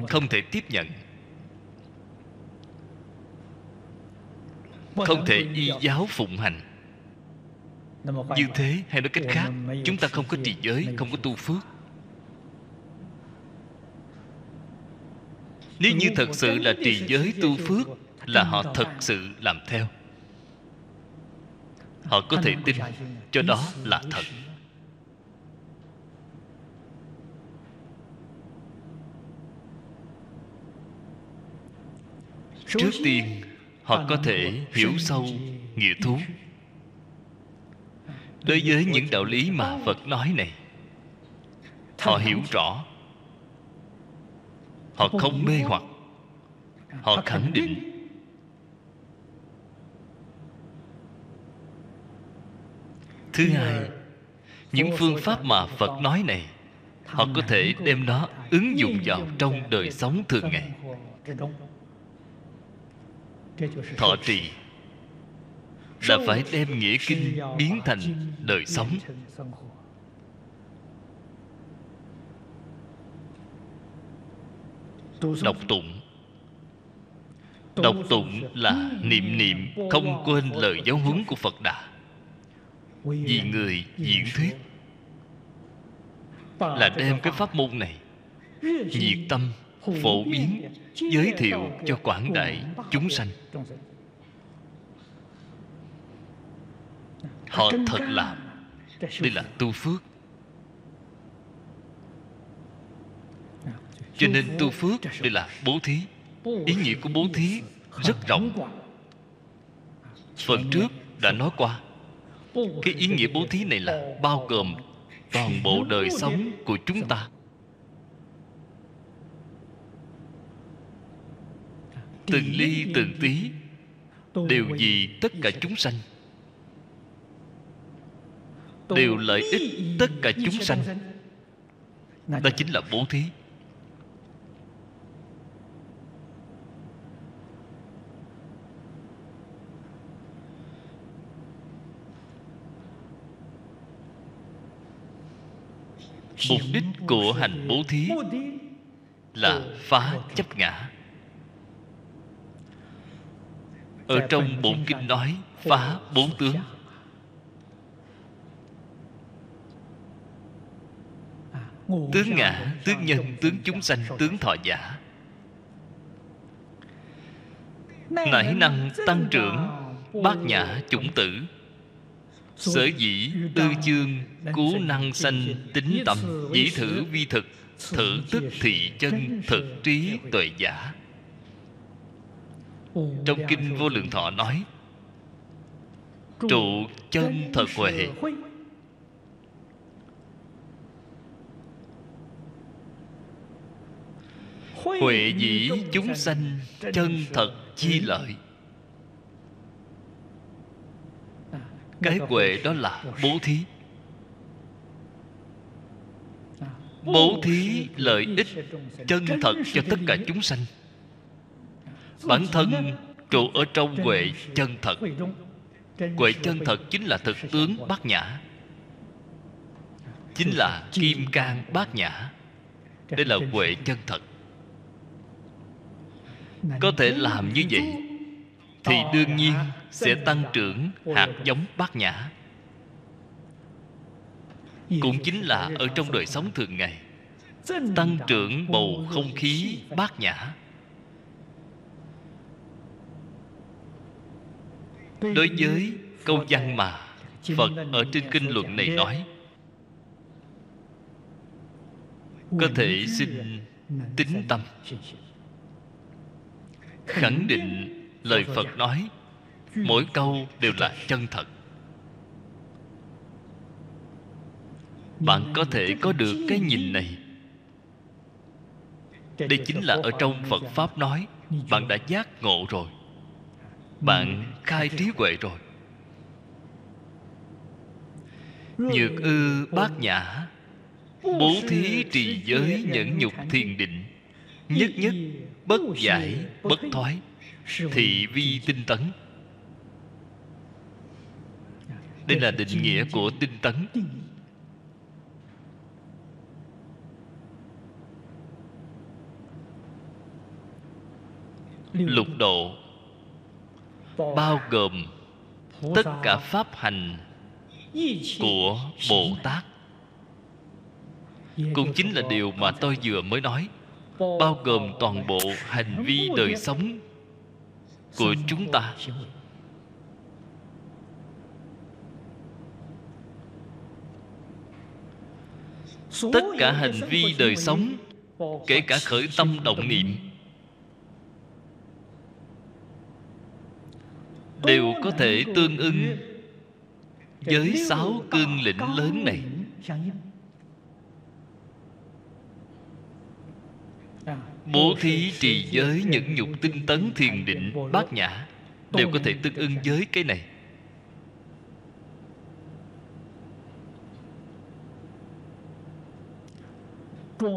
S2: không thể tiếp nhận không thể y giáo phụng hành. Như thế hay nói cách khác chúng ta không có trì giới không có tu phước. Nếu như thật sự là trì giới tu phước là họ thật sự làm theo. Họ có thể tin cho đó là thật trước tiên họ có thể hiểu sâu nghĩa thú. Đối với những đạo lý mà phật nói này họ hiểu rõ. Họ không mê hoặc. Họ khẳng định. Thứ hai những phương pháp mà phật nói này họ có thể đem nó ứng dụng vào trong đời sống thường ngày thọ trì là phải đem nghĩa kinh biến thành đời sống. đọc tụng. Đọc tụng là niệm niệm không quên lời giáo huấn của phật đà. Vì người diễn thuyết là đem cái pháp môn này nhiệt tâm phổ biến giới thiệu cho quảng đại chúng sanh. họ thật làm đây là tu phước. Cho nên tu phước đây là bố thí. Ý nghĩa của bố thí rất rộng. phần trước đã nói qua. cái ý nghĩa bố thí này là bao gồm toàn bộ đời sống của chúng ta từng ly từng tí, đều vì tất cả chúng sanh. Đều lợi ích tất cả chúng sanh. Đó chính là bố thí. Mục đích của hành bố thí là phá chấp ngã. Ở trong bổn kinh nói phá bốn tướng. Tướng ngã tướng nhân tướng chúng sanh tướng thọ giả. Nảy năng tăng trưởng bát nhã chủng tử. sở dĩ tư chương cứu năng sanh tính tâm dĩ thử vi thực thử tức thị chân thực trí tuệ giả trong kinh vô lượng thọ nói trụ chân thật huệ. huệ dĩ chúng sanh chân thật chi lợi. Cái huệ đó là bố thí. Bố thí lợi ích chân thật cho tất cả chúng sanh bản thân trụ ở trong huệ chân thật. Huệ chân thật chính là thực tướng bát nhã. Chính là kim cang bát nhã. Đây là huệ chân thật. Có thể làm như vậy thì đương nhiên sẽ tăng trưởng hạt giống bát nhã. Cũng chính là ở trong đời sống thường ngày, tăng trưởng bầu không khí bát nhã. Đối với câu văn mà phật ở trên kinh luận này nói có thể xin tính tâm. khẳng định lời phật nói mỗi câu đều là chân thật. Bạn có thể có được cái nhìn này. Đây chính là ở trong phật pháp nói bạn đã giác ngộ rồi bạn khai trí huệ rồi. Nhược ư bát nhã, bố thí trì giới nhẫn nhục thiền định, nhất nhất bất giải bất thoái, thị vi tinh tấn. Đây là định nghĩa của tinh tấn. Lục độ bao gồm tất cả pháp hành của bồ tát. Cũng chính là điều mà tôi vừa mới nói. Bao gồm toàn bộ hành vi đời sống của chúng ta. Tất cả hành vi đời sống kể cả khởi tâm động niệm đều có thể tương ưng với sáu cương lĩnh lớn này. Bố thí trì giới những nhục tinh tấn thiền định bát nhã đều có thể tương ưng với cái này.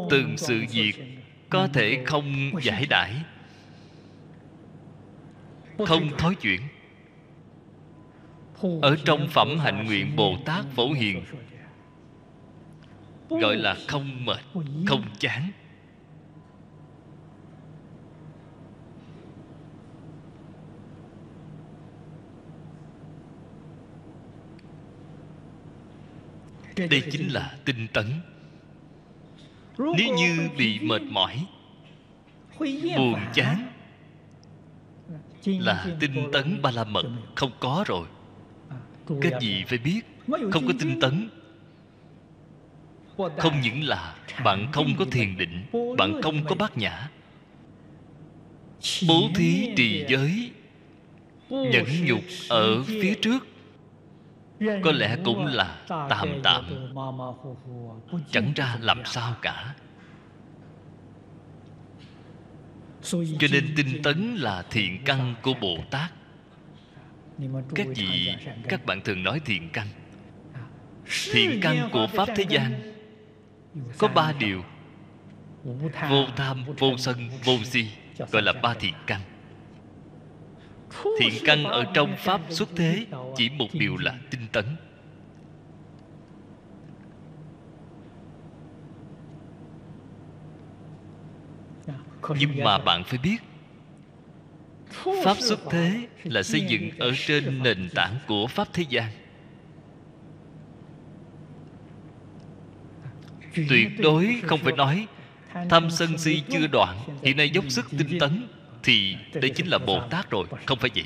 S2: Từng sự việc có thể không giải đãi, không thói chuyển ở trong phẩm hạnh nguyện bồ tát phổ hiền, gọi là không mệt, không chán. Đây chính là tinh tấn. Nếu như bị mệt mỏi, buồn chán, là tinh tấn ba la mật không có rồi các vị phải biết? Không có tinh tấn. Không những là bạn không có thiền định bạn không có bát nhã. Bố thí trì giới nhẫn nhục ở phía trước. Có lẽ cũng là tạm tạm. chẳng ra làm sao cả. Cho nên tinh tấn là thiện căn của bồ tát các vị các bạn thường nói thiện căn. Thiện căn của pháp thế gian. Có ba điều. Vô tham vô sân vô si gọi là ba thiện căn. Thiện căn ở trong pháp xuất thế chỉ một điều là tinh tấn. Nhưng mà bạn phải biết pháp xuất thế là xây dựng ở trên nền tảng của pháp thế gian. Tuyệt đối không phải nói tham sân si chưa đoạn, hiện nay dốc sức tinh tấn thì đây chính là bồ tát rồi, không phải vậy?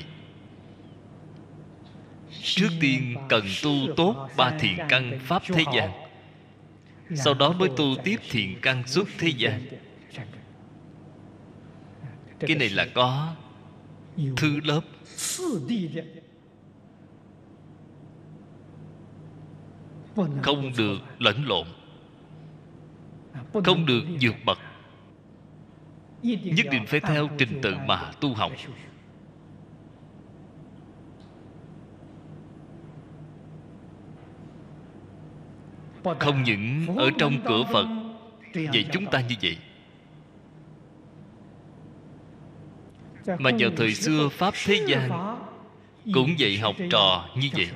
S2: Trước tiên cần tu tốt ba thiện căn pháp thế gian, sau đó mới tu tiếp thiện căn xuất thế gian. Cái này là có thư lớp. Không được lẫn lộn. Không được vượt bậc. Nhất định phải theo trình tự mà tu học. Không những ở trong cửa phật vậy chúng ta như vậy mà vào thời xưa pháp thế gian cũng dạy học trò như vậy.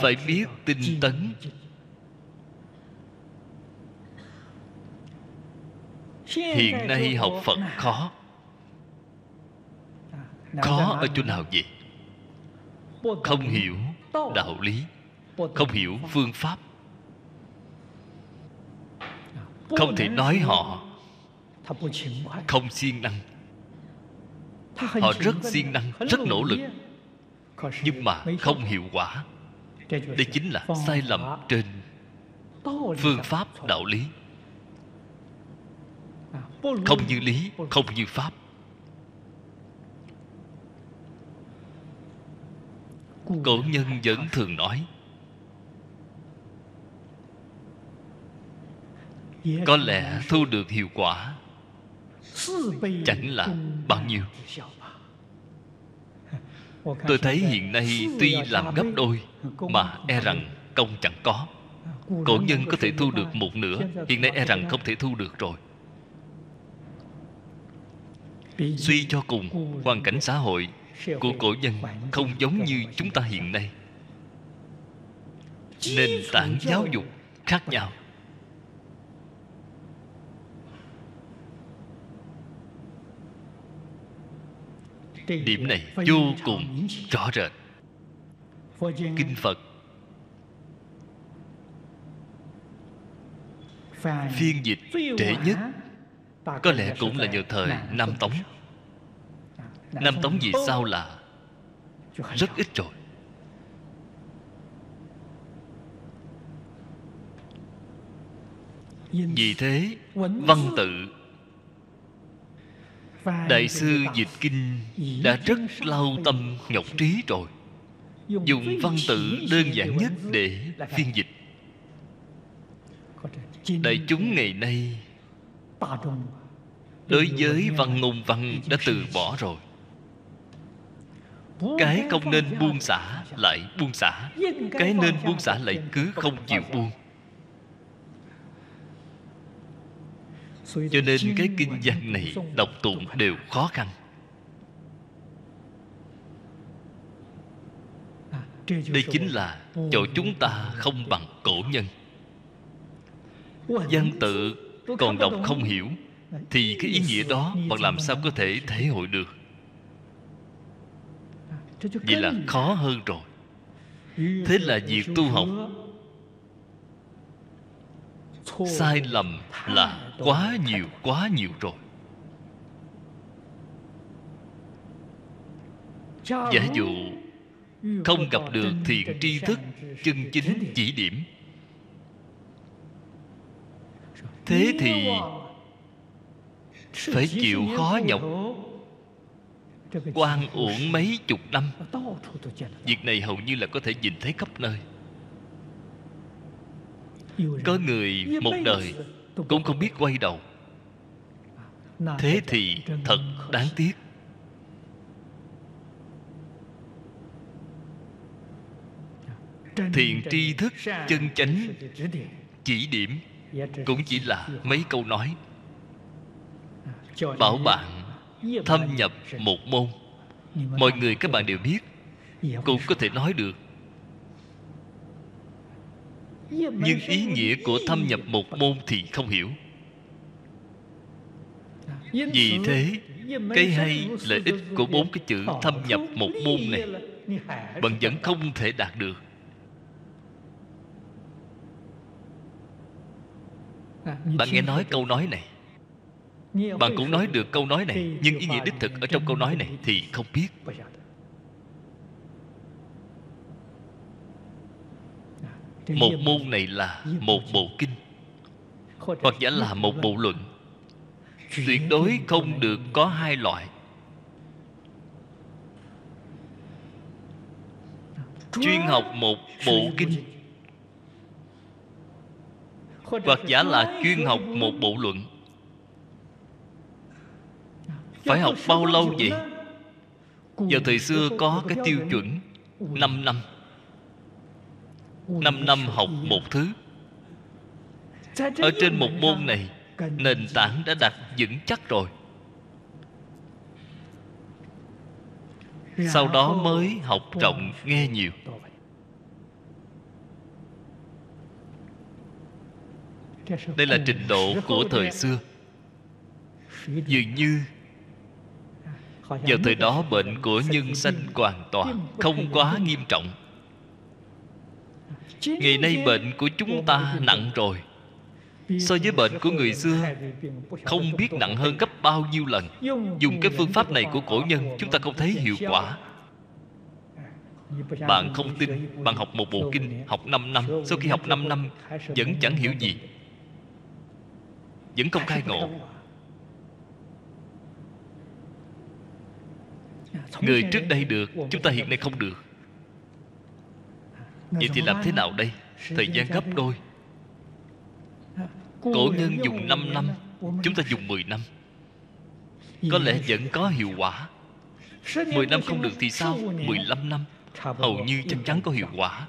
S2: phải biết tinh tấn. hiện nay học phật khó. Khó ở chỗ nào vậy? Không hiểu đạo lý. Không hiểu phương pháp. Không thể nói họ không siêng năng. Họ rất siêng năng rất nỗ lực. Nhưng mà không hiệu quả. Đây chính là sai lầm trên phương pháp đạo lý. Không như lý không như pháp. Cổ nhân vẫn thường nói. Có lẽ thu được hiệu quả chẳng là bao nhiêu? Tôi thấy hiện nay tuy làm gấp đôi, mà e rằng công chẳng có. Cổ nhân có thể thu được một nửa, hiện nay e rằng không thể thu được rồi. Suy cho cùng, hoàn cảnh xã hội của cổ nhân không giống như chúng ta hiện nay. Nền tảng giáo dục khác nhau. Điểm này vô cùng rõ rệt. Kinh phật phiên dịch trễ nhất. có lẽ cũng là nhờ thời nam tống. nam tống vì sao là rất ít rồi. Vì thế văn tự đại sư dịch kinh đã rất lâu tâm nhọc trí rồi. Dùng văn tự đơn giản nhất để phiên dịch. Đại chúng ngày nay đối với văn ngôn văn đã từ bỏ rồi. Cái không nên buông xả lại buông xả. Cái nên buông xả lại cứ không chịu buông cho nên cái kinh văn này đọc tụng đều khó khăn. Đây chính là chỗ chúng ta không bằng cổ nhân. Văn tự còn đọc không hiểu thì cái ý nghĩa đó bạn làm sao có thể thể hội được? Vậy là khó hơn rồi. Thế là việc tu học sai lầm là quá nhiều quá nhiều rồi. Giả dụ không gặp được thiện tri thức chân chính chỉ điểm. Thế thì phải chịu khó nhọc quan uổng mấy chục năm. Việc này hầu như là có thể nhìn thấy khắp nơi có người một đời cũng không biết quay đầu. Thế thì thật đáng tiếc. Thiện tri thức chân chánh chỉ điểm cũng chỉ là mấy câu nói. Bảo bạn thâm nhập một môn. Mọi người các bạn đều biết cũng có thể nói được nhưng ý nghĩa của thâm nhập một môn thì không hiểu. Vì thế, cái hay, lợi ích của bốn cái chữ thâm nhập một môn này bạn vẫn không thể đạt được. Bạn nghe nói câu nói này. Bạn cũng nói được câu nói này, nhưng ý nghĩa đích thực ở trong câu nói này thì không biết. Một môn này là một bộ kinh hoặc giả là một bộ luận. Tuyệt đối không được có hai loại. Chuyên học một bộ kinh. hoặc giả là chuyên học một bộ luận. Phải học bao lâu vậy? vào thời xưa có cái tiêu chuẩn. 5 năm năm năm học một thứ. Ở trên một môn này, Nền tảng đã đặt vững chắc rồi. Sau đó mới học rộng nghe nhiều. Đây là trình độ của thời xưa. Dường như Vào thời đó bệnh của nhân sanh hoàn toàn Không quá nghiêm trọng. Ngày nay bệnh của chúng ta nặng rồi. So với bệnh của người xưa, Không biết nặng hơn gấp bao nhiêu lần. Dùng cái phương pháp này của cổ nhân, Chúng ta không thấy hiệu quả. Bạn không tin, Bạn học một bộ kinh, Học 5 năm. Sau khi học 5 năm, Vẫn chẳng hiểu gì. Vẫn không khai ngộ. Người trước đây được, Chúng ta hiện nay không được. Vậy thì làm thế nào đây? Thời gian gấp đôi. Cổ nhân dùng 5 năm, Chúng ta dùng 10 năm. Có lẽ vẫn có hiệu quả. 10 năm không được thì sao? 15 năm. Hầu như chắc chắn có hiệu quả.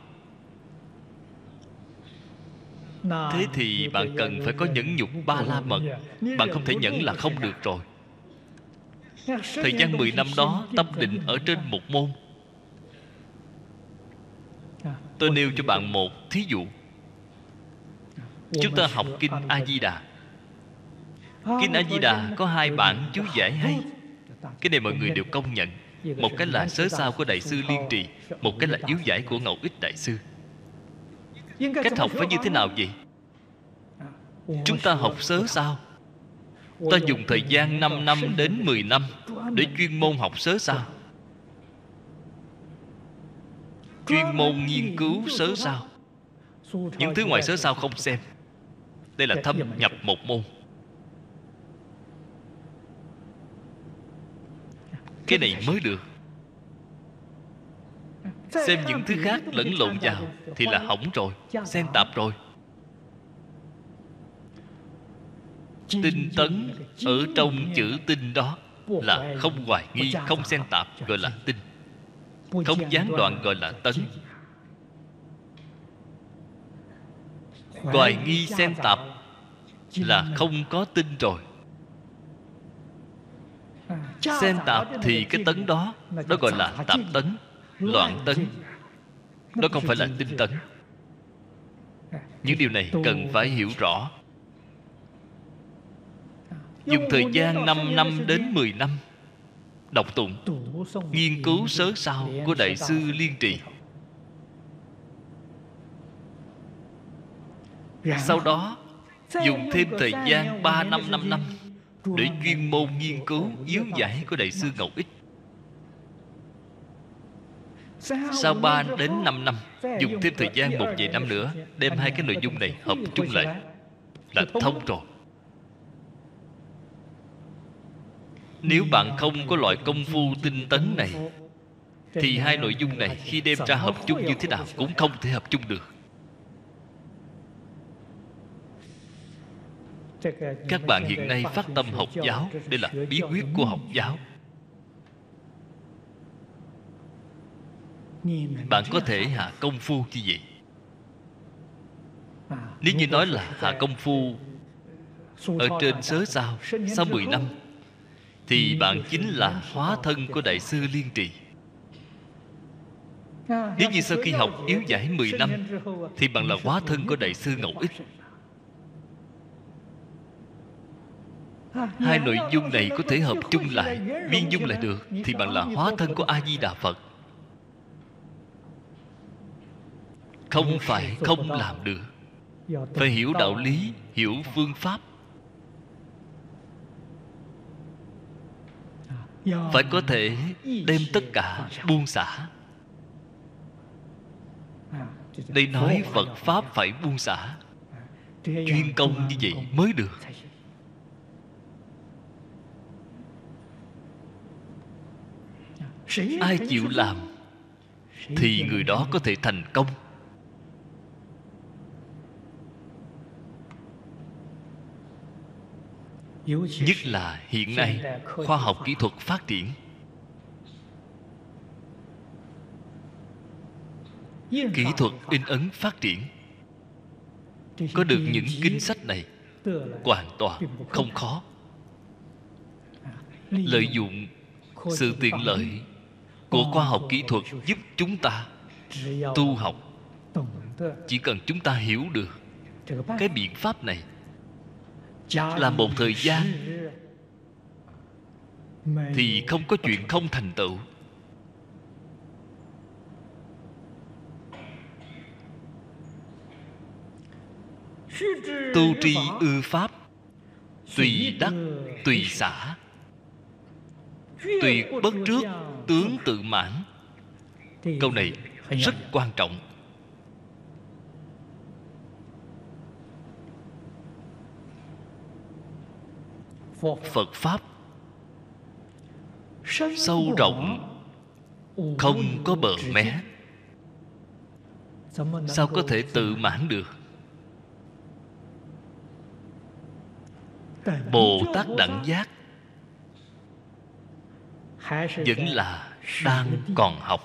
S2: Thế thì bạn cần phải có nhẫn nhục ba la mật. Bạn không thể nhẫn là không được rồi. Thời gian 10 năm đó, Tâm định ở trên một môn. Tôi nêu cho bạn một thí dụ Chúng ta học Kinh A-di-đà Kinh A-di-đà có hai bản chú giải hay Cái này mọi người đều công nhận Một cái là sớ sao của Đại sư Liên Trì, Một cái là yếu giải của Ngẫu Ích Đại sư Cách học phải như thế nào vậy? Chúng ta học sớ sao? Ta dùng thời gian 5 năm đến 10 năm Để chuyên môn học sớ sao? Chuyên môn nghiên cứu sớ sao. Những thứ ngoài sớ sao không xem. Đây là thâm nhập một môn. Cái này mới được. Xem những thứ khác lẫn lộn vào thì là hỏng rồi, xen tạp rồi. Tinh tấn ở trong chữ tinh đó là không hoài nghi, không xen tạp, gọi là tinh không gián đoạn gọi là tấn. hoài nghi xen tạp là không có tin rồi. Xen tạp thì cái tấn đó đó gọi là tạp tấn loạn tấn. đó không phải là tinh tấn những điều này cần phải hiểu rõ. dùng thời gian 5 năm đến 10 năm đọc tụng, nghiên cứu sớ sao của đại sư liên trì. Sau đó, dùng thêm thời gian 3 năm 5 năm để chuyên môn nghiên cứu yếu giải của đại sư ngọc ích. Sau 3 đến 5 năm, Dùng thêm thời gian một vài năm nữa, Đem hai cái nội dung này hợp chung lại Là thông rồi. Nếu bạn không có loại công phu tinh tấn này, Thì hai nội dung này khi đem ra hợp chung như thế nào Cũng không thể hợp chung được. Các bạn hiện nay phát tâm học giáo, đây là bí quyết của học giáo. Bạn có thể hạ công phu như vậy. Nếu như nói là hạ công phu ở trên sớ sao, sau 10 năm thì bạn chính là hóa thân của đại sư liên trì. Nếu như sau khi học yếu giải 10 năm, thì bạn là hóa thân của đại sư ngẫu ích. Hai nội dung này có thể hợp chung lại biên dung lại được, thì bạn là hóa thân của a di đà phật. Không phải không làm được. Phải hiểu đạo lý, hiểu phương pháp phải có thể đem tất cả buông xả. Đây nói phật pháp phải buông xả. Chuyên công như vậy mới được. Ai chịu làm thì người đó có thể thành công. Nhất là hiện nay khoa học kỹ thuật phát triển. Kỹ thuật in ấn phát triển. Có được những kinh sách này hoàn toàn không khó. Lợi dụng sự tiện lợi của khoa học kỹ thuật giúp chúng ta tu học. chỉ cần chúng ta hiểu được cái biện pháp này là một thời gian. Thì không có chuyện không thành tựu. Tu tri ư pháp, tùy đắc, tùy xả. Tùy bất trước, tướng tự mãn. Câu này rất quan trọng. Phật pháp. Sâu rộng, không có bờ mé. Sao có thể tự mãn được? Bồ tát đẳng giác vẫn là đang còn học,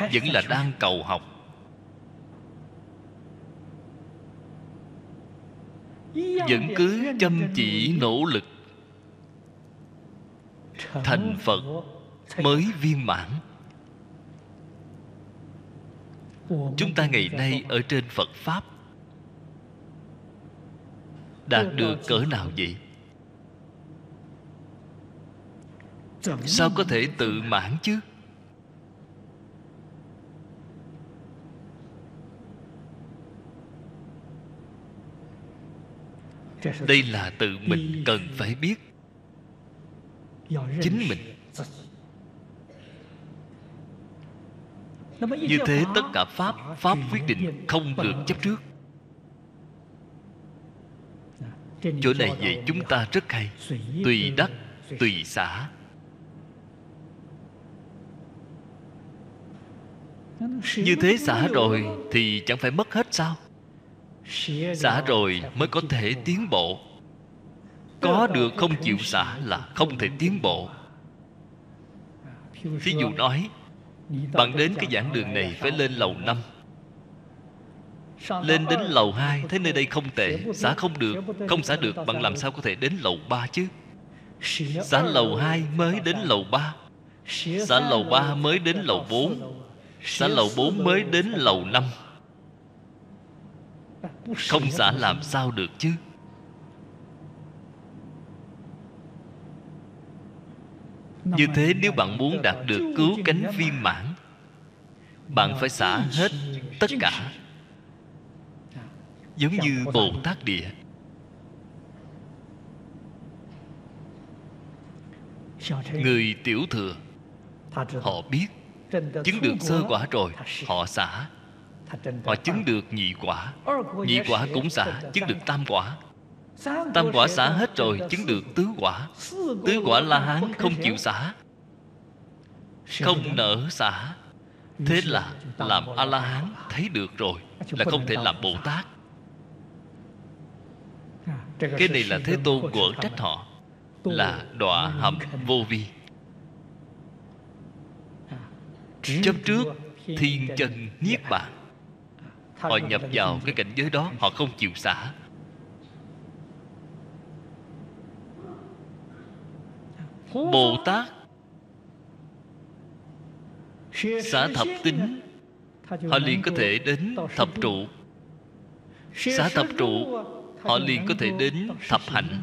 S2: vẫn là đang cầu học. Vẫn cứ chăm chỉ nỗ lực. Thành phật mới viên mãn. Chúng ta ngày nay ở trên phật pháp đạt được cỡ nào vậy? Sao có thể tự mãn chứ? Đây là tự mình cần phải biết. Chính mình. Như thế tất cả pháp pháp quyết định không được chấp trước. Chỗ này vậy chúng ta rất hay. Tùy đắc, tùy xã như thế xả rồi thì chẳng phải mất hết sao? Xả rồi mới có thể tiến bộ. Có được không chịu xả là không thể tiến bộ. Thí dụ nói, bạn đến cái giảng đường này phải lên lầu năm. Lên đến lầu hai, thấy nơi đây không tệ, xả không được, không xả được, bạn làm sao có thể đến lầu ba chứ? Xả lầu hai mới đến lầu ba. Xả lầu ba mới đến lầu bốn. Xả lầu bốn mới đến lầu năm không xả làm sao được chứ. Như thế nếu bạn muốn đạt được cứu cánh viên mãn, bạn phải xả hết tất cả. Giống như bồ tát địa. Người tiểu thừa, họ biết. Chứng được sơ quả rồi, họ xả họ chứng được nhị quả. Nhị quả cũng xả chứng được tam quả. Tam quả xả hết rồi chứng được tứ quả. Tứ quả la hán không chịu xả. Không nỡ xả. Thế là làm a la hán thấy được rồi là không thể làm bồ tát. Cái này là thế tôn quở trách họ là đọa hầm vô vi. Chấp trước thiên chân niết bàn họ nhập vào cái cảnh giới đó, họ không chịu xả. Bồ tát xả thập tính. Họ liền có thể đến thập trụ. Xả thập trụ, họ liền có thể đến thập hạnh.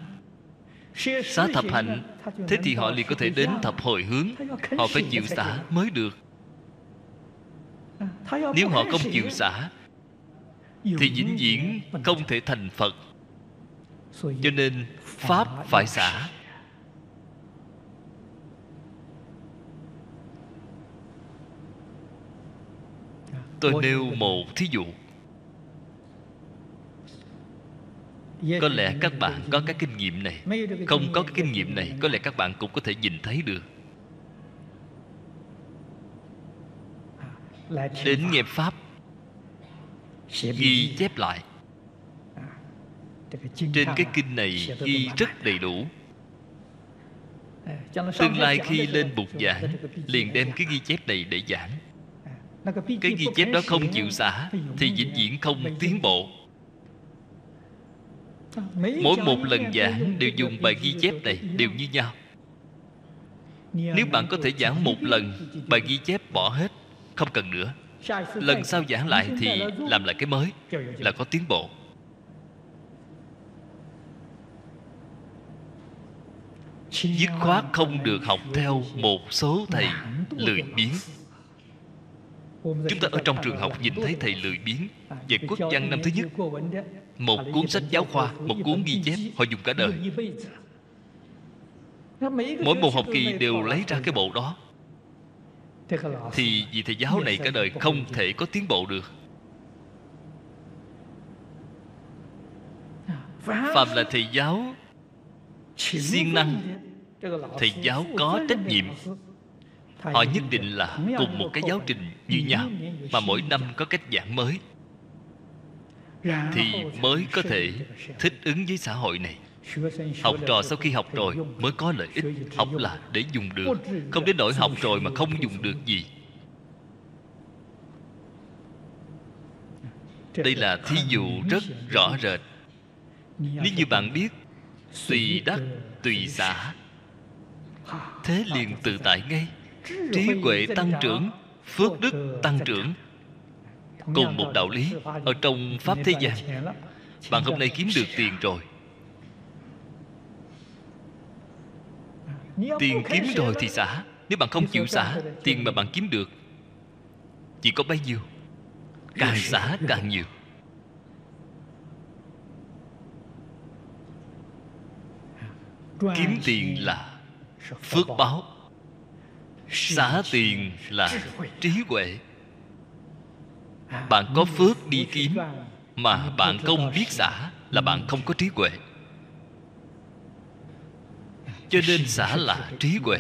S2: Xá thập hạnh, thế thì họ liền có thể đến thập hồi hướng. Họ phải chịu xả mới được. Nếu họ không chịu xả thì vĩnh viễn không thể thành phật. Cho nên pháp phải xả. Tôi nêu một thí dụ. Có lẽ các bạn có cái kinh nghiệm này. Không có cái kinh nghiệm này, có lẽ các bạn cũng có thể nhìn thấy được. Đến nghe pháp ghi chép lại. Trên cái kinh này ghi rất đầy đủ. Tương lai khi lên bục giảng liền đem cái ghi chép này để giảng. Cái ghi chép đó không chịu xả thì vĩnh viễn không tiến bộ. Mỗi một lần giảng đều dùng bài ghi chép này đều như nhau. Nếu bạn có thể giảng một lần bài ghi chép bỏ hết không cần nữa lần sau giảng lại thì làm lại cái mới, là có tiến bộ. Dứt khoát không được học theo một số thầy lười biếng. Chúng ta ở trong trường học nhìn thấy thầy lười biếng về quốc văn năm thứ nhất. Một cuốn sách giáo khoa, một cuốn ghi chép, họ dùng cả đời. Mỗi một học kỳ đều lấy ra cái bộ đó thì vị thầy giáo này cả đời không thể có tiến bộ được. Phạm là thầy giáo siêng năng. thầy giáo có trách nhiệm. họ nhất định là cùng một cái giáo trình như nhau mà mỗi năm có cách giảng mới. Thì mới có thể thích ứng với xã hội này học trò sau khi học rồi mới có lợi ích. Học là để dùng được. Không đến nỗi học rồi mà không dùng được gì. Đây là thí dụ rất rõ rệt. Nếu như bạn biết, tùy đắc, tùy xã thế liền tự tại ngay. Trí huệ tăng trưởng, phước đức tăng trưởng. Cùng một đạo lý ở trong pháp thế gian, bạn hôm nay kiếm được tiền rồi. Tiền kiếm rồi thì xả. Nếu bạn không chịu xả tiền mà bạn kiếm được chỉ có bấy nhiêu. Càng xả càng nhiều. Kiếm tiền là phước báo. Xả tiền là trí huệ. Bạn có phước đi kiếm mà bạn không biết xả là bạn không có trí huệ cho nên xả là trí huệ.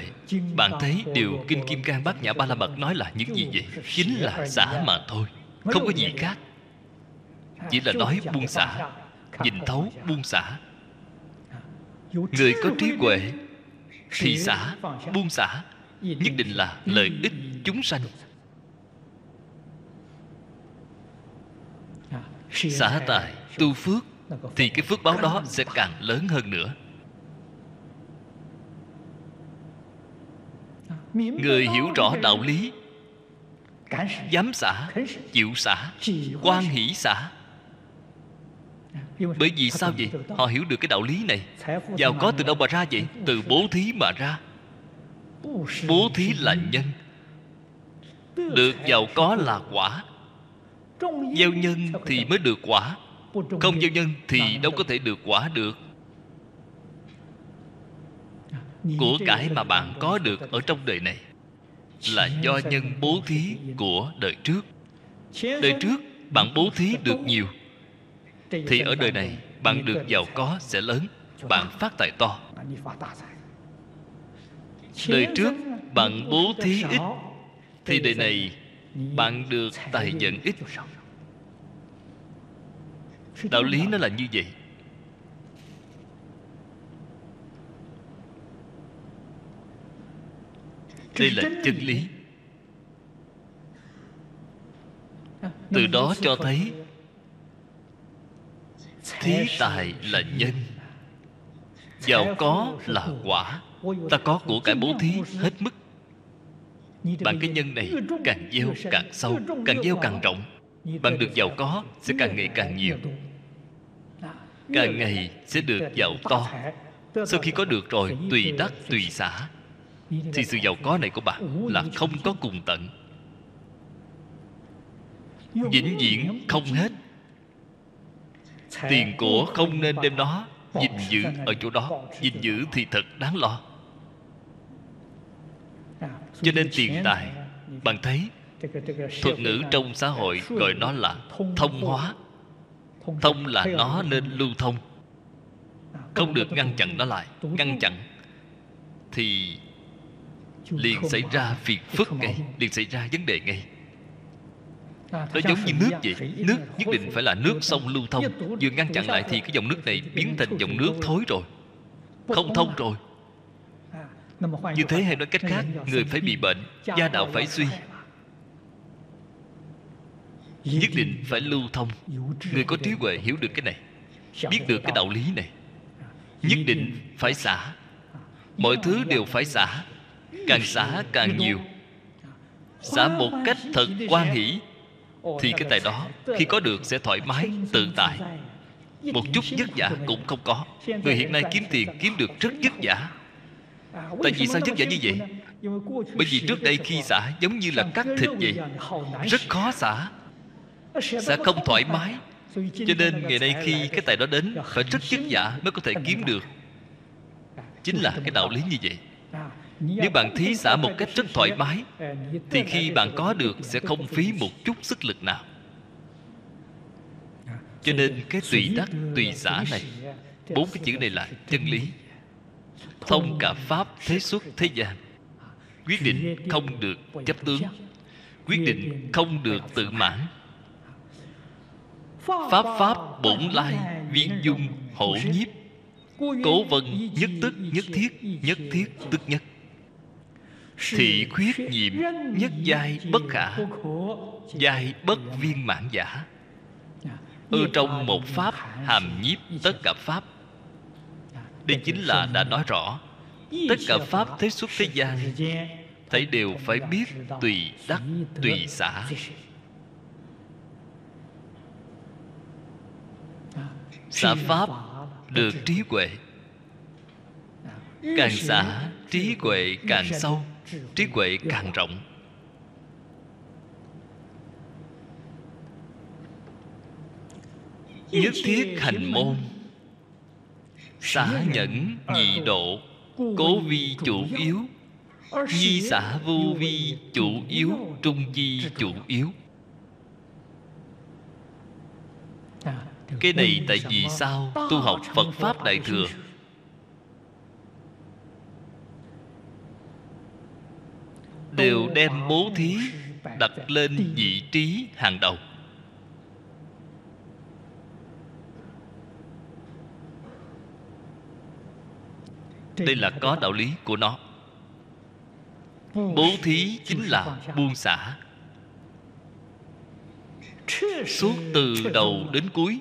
S2: Bạn thấy điều kinh kim cang bát nhã ba la mật nói là những gì vậy? Chính là xả mà thôi, không có gì khác. Chỉ là nói buông xả, nhìn thấu buông xả. Người có trí huệ thì xả, buông xả. Nhất định là lợi ích chúng sanh. Xả tài, tu phước, thì cái phước báo đó sẽ càng lớn hơn nữa. Người hiểu rõ đạo lý. Dám xả chịu xả quan hỷ xả. Bởi vì sao vậy? họ hiểu được cái đạo lý này. Giàu có từ đâu mà ra vậy? Từ bố thí mà ra. Bố thí là nhân. Được giàu có là quả. Gieo nhân thì mới được quả. Không gieo nhân thì đâu có thể được quả được của cải mà bạn có được ở trong đời này là do nhân bố thí của đời trước. Đời trước bạn bố thí được nhiều. Thì ở đời này bạn được giàu có sẽ lớn bạn phát tài to. đời trước bạn bố thí ít. Thì đời này bạn được tài vận ít. Đạo lý nó là như vậy đây là chân lý. Từ đó cho thấy thí tài là nhân. giàu có là quả. Ta có của cải bố thí hết mức. Bạn cái nhân này càng gieo càng sâu càng gieo càng rộng. Bạn được giàu có sẽ càng ngày càng nhiều. càng ngày sẽ được giàu to. sau khi có được rồi tùy đắc tùy xả thì sự giàu có này của bạn là không có cùng tận. Vĩnh viễn không hết. Tiền của không nên đem nó, gìn giữ ở chỗ đó. Gìn giữ thì thật đáng lo. Cho nên tiền tài, bạn thấy, thuật ngữ trong xã hội gọi nó là thông hóa. Thông là nó nên lưu thông. Không được ngăn chặn nó lại, ngăn chặn thì liền xảy ra phiền phức ngay liền xảy ra vấn đề ngay. Nó giống như nước vậy nước nhất định phải là nước sông lưu thông. Vừa ngăn chặn lại thì cái dòng nước này biến thành dòng nước thối rồi. Không thông rồi. Như thế hay nói cách khác người phải bị bệnh gia đạo phải suy. nhất định phải lưu thông. người có trí huệ hiểu được cái này biết được cái đạo lý này. Nhất định phải xả. Mọi thứ đều phải xả càng xả càng nhiều. Xả một cách thật quan hỷ thì cái tài đó khi có được sẽ thoải mái, tự tại. Một chút vất vả cũng không có. Người hiện nay kiếm tiền kiếm được rất vất vả. Tại vì sao vất vả như vậy? Bởi vì trước đây khi xả giống như là cắt thịt vậy. Rất khó xả. Sẽ không thoải mái. Cho nên ngày nay khi cái tài đó đến, phải rất vất vả mới có thể kiếm được. Chính là cái đạo lý như vậy nếu bạn thí xả một cách rất thoải mái, thì khi bạn có được sẽ không phí một chút sức lực nào. Cho nên cái tùy đắc tùy xả này, bốn cái chữ này là chân lý. Thông cả pháp, thế xuất, thế gian. Quyết định không được chấp tướng. Quyết định không được tự mãn. Pháp pháp, bổn lai, viên dung, hổ nhiếp. Cố vân, nhất tức, nhất thiết nhất thiết, tức nhất thị khuyết nhiệm nhất giai bất khả giai bất viên mãn giả. Ở trong một pháp hàm nhiếp tất cả pháp. Đây chính là đã nói rõ. tất cả pháp thế xuất thế gian thấy đều phải biết tùy đắc tùy xả. xả pháp được trí huệ. Càng xả trí huệ càng sâu trí huệ càng rộng. Nhất thiết hành môn xả nhẫn nhị độ cố vi chủ yếu. nhi xả vô vi chủ yếu trung di chủ yếu. Cái này tại vì sao tu học phật pháp đại thừa đều đem bố thí đặt lên vị trí hàng đầu. Đây là có đạo lý của nó. Bố thí chính là buông xả. Suốt từ đầu đến cuối.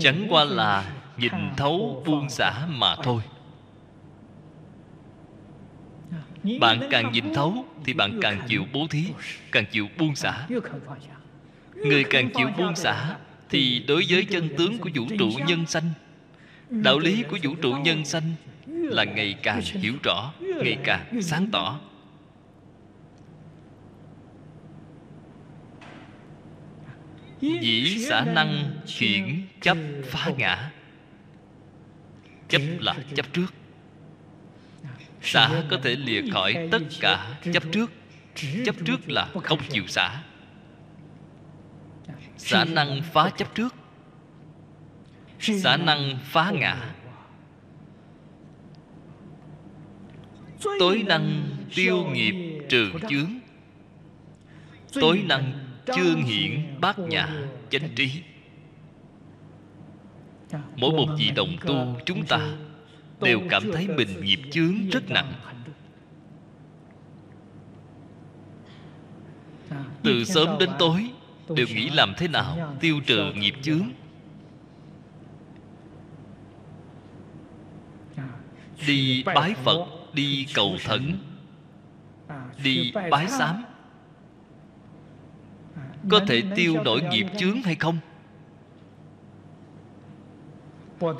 S2: chẳng qua là nhìn thấu buông xả mà thôi bạn càng nhìn thấu thì bạn càng chịu bố thí càng chịu buông xả. Người càng chịu buông xả thì đối với chân tướng của vũ trụ nhân sanh đạo lý của vũ trụ nhân sanh là ngày càng hiểu rõ ngày càng sáng tỏ. dĩ xả năng chuyển chấp phá ngã chấp là chấp trước xả có thể lìa khỏi tất cả chấp trước. Chấp trước là không chịu xả xả năng phá chấp trước. Xả năng phá ngã. Tối năng tiêu nghiệp trừ chướng. Tối năng chương hiển bát nhã chánh trí. Mỗi một vị đồng tu chúng ta đều cảm thấy mình nghiệp chướng rất nặng. từ sớm đến tối đều nghĩ làm thế nào tiêu trừ nghiệp chướng. Đi bái phật đi cầu thần đi bái sám. Có thể tiêu nổi nghiệp chướng hay không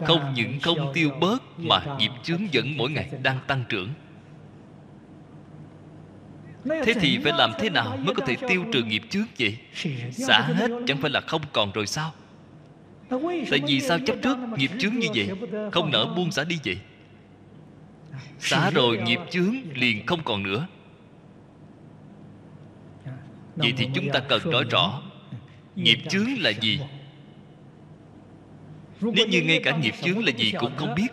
S2: không những không tiêu bớt mà nghiệp chướng vẫn mỗi ngày đang tăng trưởng. Thế thì phải làm thế nào mới có thể tiêu trừ nghiệp chướng vậy? Xả hết chẳng phải là không còn rồi sao? Tại vì sao chấp trước nghiệp chướng như vậy, không nỡ buông xả đi vậy? Xả rồi nghiệp chướng liền không còn nữa. Vậy thì chúng ta cần nói rõ nghiệp chướng là gì? Nếu như ngay cả nghiệp chướng là gì cũng không biết.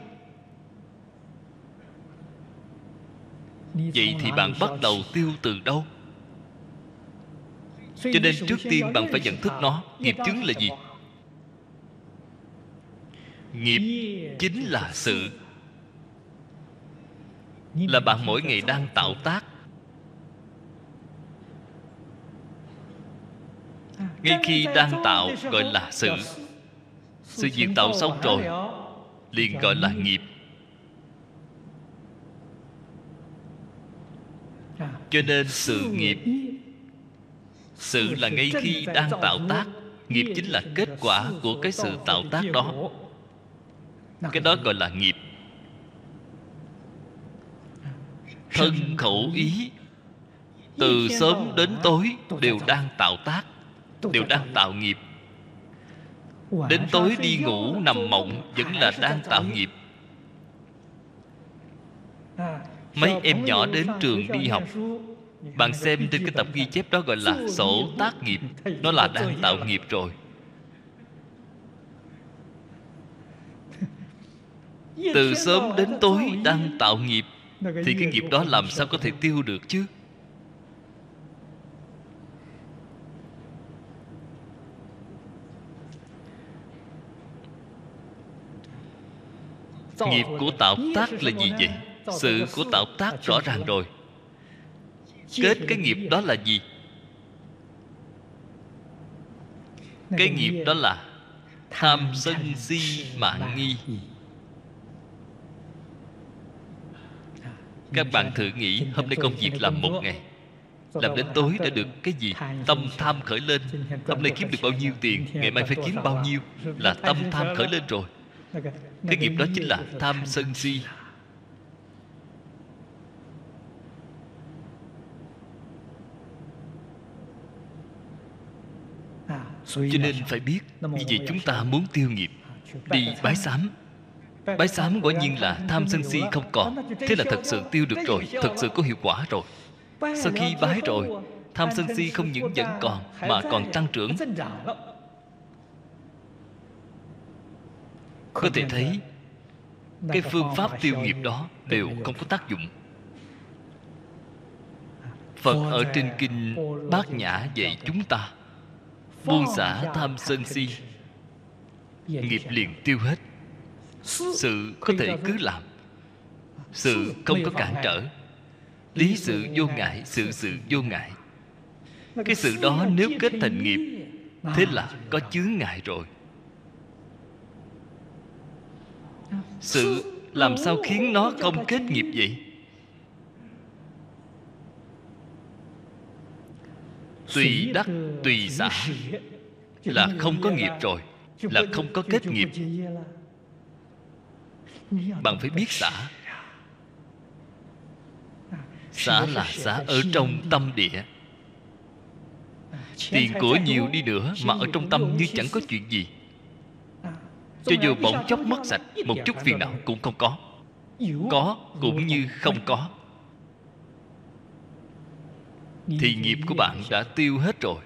S2: Vậy thì bạn bắt đầu tiêu từ đâu? Cho nên trước tiên bạn phải nhận thức nó nghiệp chướng là gì? nghiệp chính là sự là bạn mỗi ngày đang tạo tác. Ngay khi đang tạo gọi là sự sự việc tạo xong rồi liền gọi là nghiệp. Cho nên sự nghiệp sự là ngay khi đang tạo tác nghiệp chính là kết quả của cái sự tạo tác đó. cái đó gọi là nghiệp. Thân khẩu ý từ sớm đến tối đều đang tạo tác đều đang tạo nghiệp đến tối đi ngủ nằm mộng vẫn là đang tạo nghiệp. Mấy em nhỏ đến trường đi học. bạn xem trên cái tập ghi chép đó gọi là sổ tác nghiệp. nó là đang tạo nghiệp rồi. Từ sớm đến tối đang tạo nghiệp thì cái nghiệp đó làm sao có thể tiêu được chứ nghiệp của tạo tác là gì vậy? Sự của tạo tác rõ ràng rồi. Kết cái nghiệp đó là gì? Cái nghiệp đó là tham sân si mạng nghi. Các bạn thử nghĩ hôm nay công việc làm một ngày. Làm đến tối đã được cái gì? Tâm tham khởi lên. Hôm nay kiếm được bao nhiêu tiền? Ngày mai phải kiếm bao nhiêu? Là tâm tham khởi lên rồi cái nghiệp đó chính là tham sân si. Cho nên phải biết như vậy chúng ta muốn tiêu nghiệp. Đi bái sám. Bái sám quả nhiên là tham sân si không còn. Thế là thật sự tiêu được rồi, thật sự có hiệu quả rồi. Sau khi bái rồi, tham sân si không những vẫn còn mà còn tăng trưởng. Có thể thấy cái phương pháp tiêu nghiệp đó đều không có tác dụng. Phật ở trên kinh bát nhã dạy chúng ta buông xả tham sân si nghiệp liền tiêu hết. Sự có thể cứ làm. Sự không có cản trở. Lý sự vô ngại sự sự vô ngại. Cái sự đó nếu kết thành nghiệp thế là có chướng ngại rồi sự làm sao khiến nó không kết nghiệp vậy? Tùy đắc, tùy xả là không có nghiệp rồi, là không có kết nghiệp. Bạn phải biết xả xả là xả ở trong tâm địa. Tiền của nhiều đi nữa mà ở trong tâm như chẳng có chuyện gì cho dù bỗng chốc mất sạch một chút phiền não cũng không có. Có cũng như không có. Thì nghiệp của bạn đã tiêu hết rồi.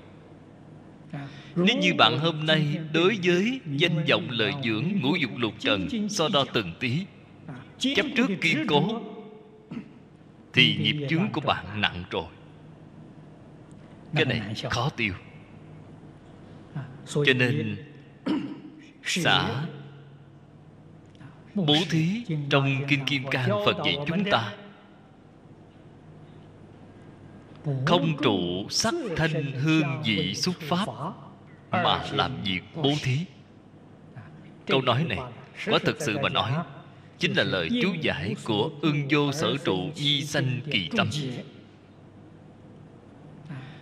S2: Nếu như bạn hôm nay đối với danh vọng lợi dưỡng ngũ dục lục trần so đo từng tí. Chấp trước kiên cố. thì nghiệp chướng của bạn nặng rồi. Cái này khó tiêu. Cho nên xả. Bố thí trong kinh kim cang phật dạy chúng ta. Không trụ sắc thanh hương vị xúc pháp mà làm việc bố thí. Câu nói này quả thực sự mà nói chính là lời chú giải của ưng vô sở trụ di sanh kỳ tâm.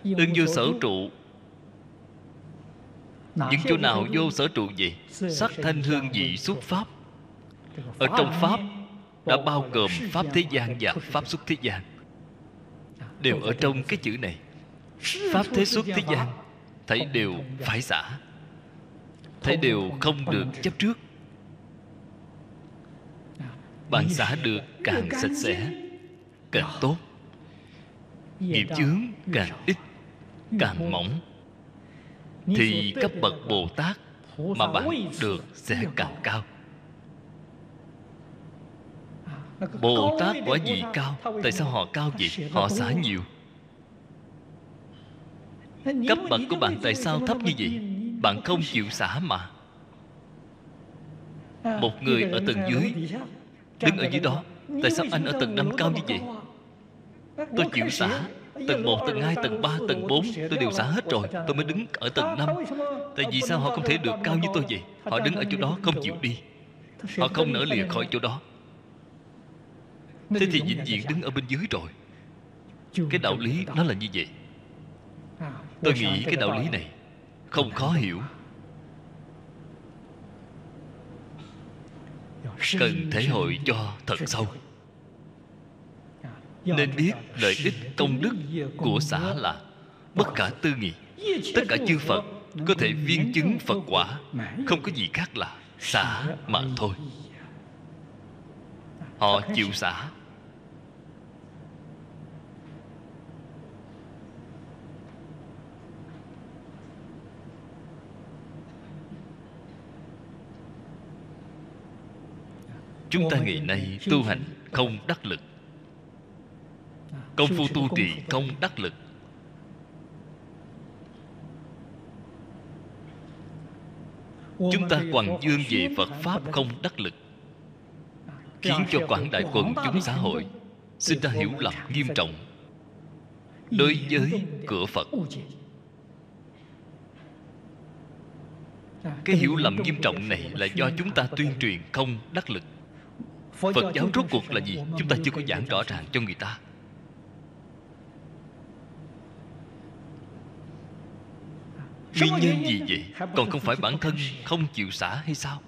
S2: Ưng vô sở trụ những chỗ nào vô sở trụ gì sắc thanh hương vị xúc pháp? Ở trong pháp đã bao gồm pháp thế gian và pháp xuất thế gian. Đều ở trong cái chữ này. Pháp thế xuất thế gian. thấy đều phải xả. Thấy đều không được chấp trước. Bạn xả được càng sạch sẽ càng tốt. Nghiệp chướng càng ít càng mỏng thì cấp bậc bồ tát mà bạn được sẽ càng cao. Bồ tát quả gì cao, tại sao họ cao vậy? Họ xả nhiều. Cấp bậc của bạn tại sao thấp như vậy? Bạn không chịu xả mà. Một người ở tầng dưới, đứng ở dưới đó, tại sao anh ở tầng năm cao như vậy? Tôi chịu xả. Tầng 1, tầng 2, tầng 3, tầng 4 Tôi đều xả hết rồi. Tôi mới đứng ở tầng 5 Tại vì sao họ không thể được cao như tôi vậy? Họ đứng ở chỗ đó không chịu đi. Họ không nở lìa khỏi chỗ đó. Thế thì vĩnh viễn đứng ở bên dưới rồi. Cái đạo lý nó là như vậy. Tôi nghĩ cái đạo lý này Không khó hiểu. Cần thể hội cho thật sâu Nên biết lợi ích công đức của xã là Bất cả tư nghị. Tất cả chư Phật Có thể viên chứng Phật quả. Không có gì khác là xả mà thôi. Họ chịu xả chúng ta ngày nay tu hành không đắc lực công phu tu trì không đắc lực. Chúng ta quằn dương về phật pháp không đắc lực. Khiến cho quảng đại quần chúng xã hội sinh ra hiểu lầm nghiêm trọng. Đối với cửa phật. Cái hiểu lầm nghiêm trọng này là do chúng ta tuyên truyền không đắc lực. Phật giáo rốt cuộc là gì? Chúng ta chưa có giảng rõ ràng cho người ta nguyên nhân gì vậy? Còn không phải bản thân không chịu xả hay sao?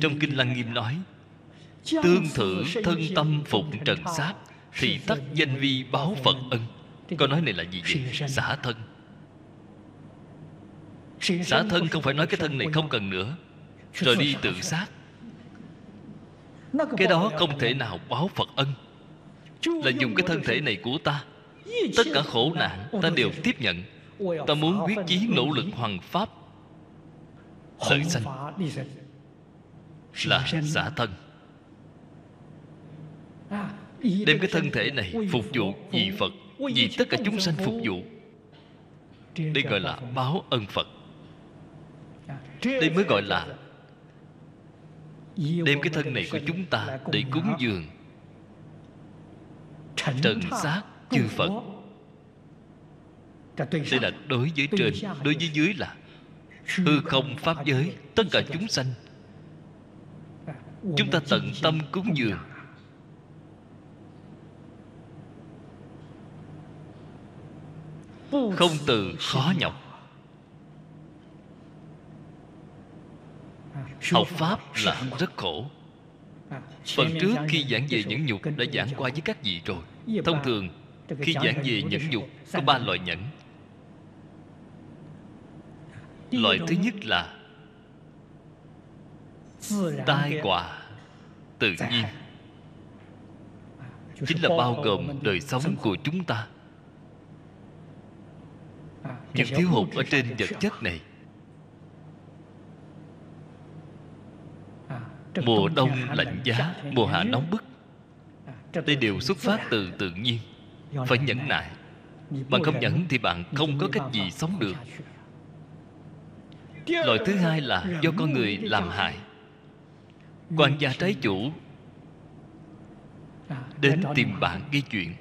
S2: Trong kinh lăng nghiêm nói tương thử thân tâm phục trần sát thì tắc danh vi báo phật ân. Câu nói này là gì vậy? xả thân. Xả thân không phải nói cái thân này không cần nữa. Rồi đi tự sát. Cái đó không thể nào báo phật ân là dùng cái thân thể này của ta. Tất cả khổ nạn ta đều tiếp nhận. Ta muốn quyết chí nỗ lực hoàn pháp. Lợi sanh. là xả thân. Đem cái thân thể này phục vụ vì phật vì tất cả chúng sanh phục vụ. Đây gọi là báo ân phật. Đây mới gọi là đem cái thân này của chúng ta để cúng dường trần sát chư phật. Đây là đối với trên đối với dưới là hư không pháp giới tất cả chúng sanh. Chúng ta tận tâm cúng dường. không từ khó nhọc. Học pháp là rất khổ phần trước khi giảng về nhẫn nhục đã giảng qua với các vị rồi. Thông thường khi giảng về nhẫn nhục có ba loại nhẫn. Loại thứ nhất là tai họa tự nhiên. Chính là bao gồm đời sống của chúng ta. Những thiếu hụt ở trên vật chất này mùa đông lạnh giá mùa hạ nóng bức. Đây đều xuất phát từ tự nhiên phải nhẫn nại. bạn không nhẫn thì bạn không có cách gì sống được. loại thứ hai là do con người làm hại. Quan gia trái chủ đến tìm bạn gây chuyện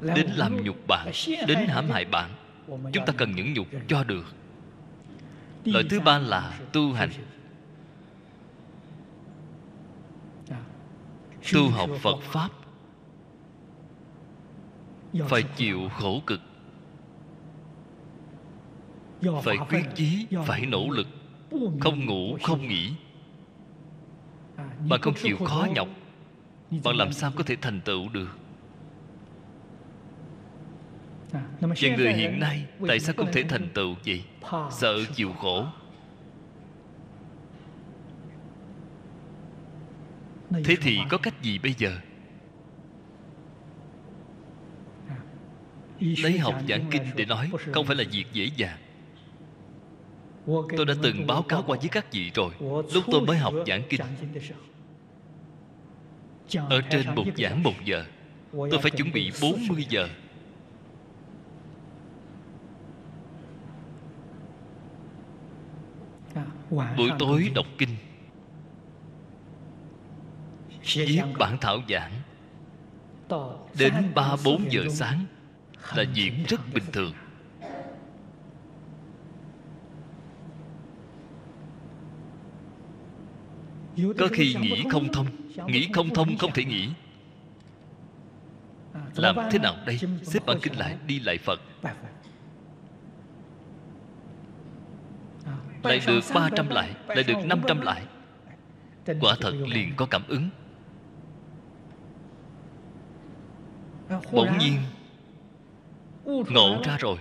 S2: đến làm nhục bạn đến hãm hại bạn. Chúng ta cần nhẫn nhục cho được. Loại thứ ba là tu hành tu học phật pháp. Phải chịu khổ cực. Phải quyết chí phải nỗ lực. Không ngủ không nghỉ. Bạn không chịu khó nhọc. bạn làm sao có thể thành tựu được? Và người hiện nay tại sao không thể thành tựu vậy? Sợ chịu khổ thế thì có cách gì bây giờ? Lấy học giảng kinh để nói không phải là việc dễ dàng. Tôi đã từng báo cáo qua với các vị rồi. lúc tôi mới học giảng kinh. ở trên một giảng một giờ tôi phải chuẩn bị 40 giờ. Buổi tối đọc kinh viết bản thảo giảng đến ba bốn giờ sáng là việc rất bình thường. Có khi nghĩ không thông nghĩ không thông không thể nghĩ. Làm thế nào đây? Xếp bản kinh lại đi lại phật. Lại được 300 lại lại được 500 lại. Quả thật liền có cảm ứng bỗng nhiên ngộ ra rồi.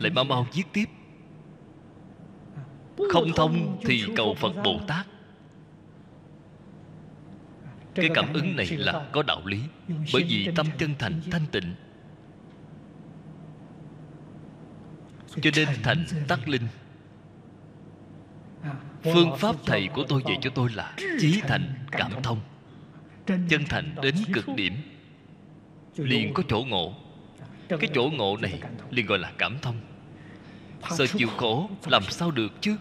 S2: Lại mau mau viết tiếp. Không thông thì cầu phật bồ tát. Cái cảm ứng này là có đạo lý bởi vì tâm chân thành thanh tịnh. Cho nên thành tắc linh. Phương pháp thầy của tôi dạy cho tôi là chí thành cảm thông. chân thành đến cực điểm liền có chỗ ngộ. Cái chỗ ngộ này liền gọi là cảm thông. Sợ chịu khổ làm sao được chứ?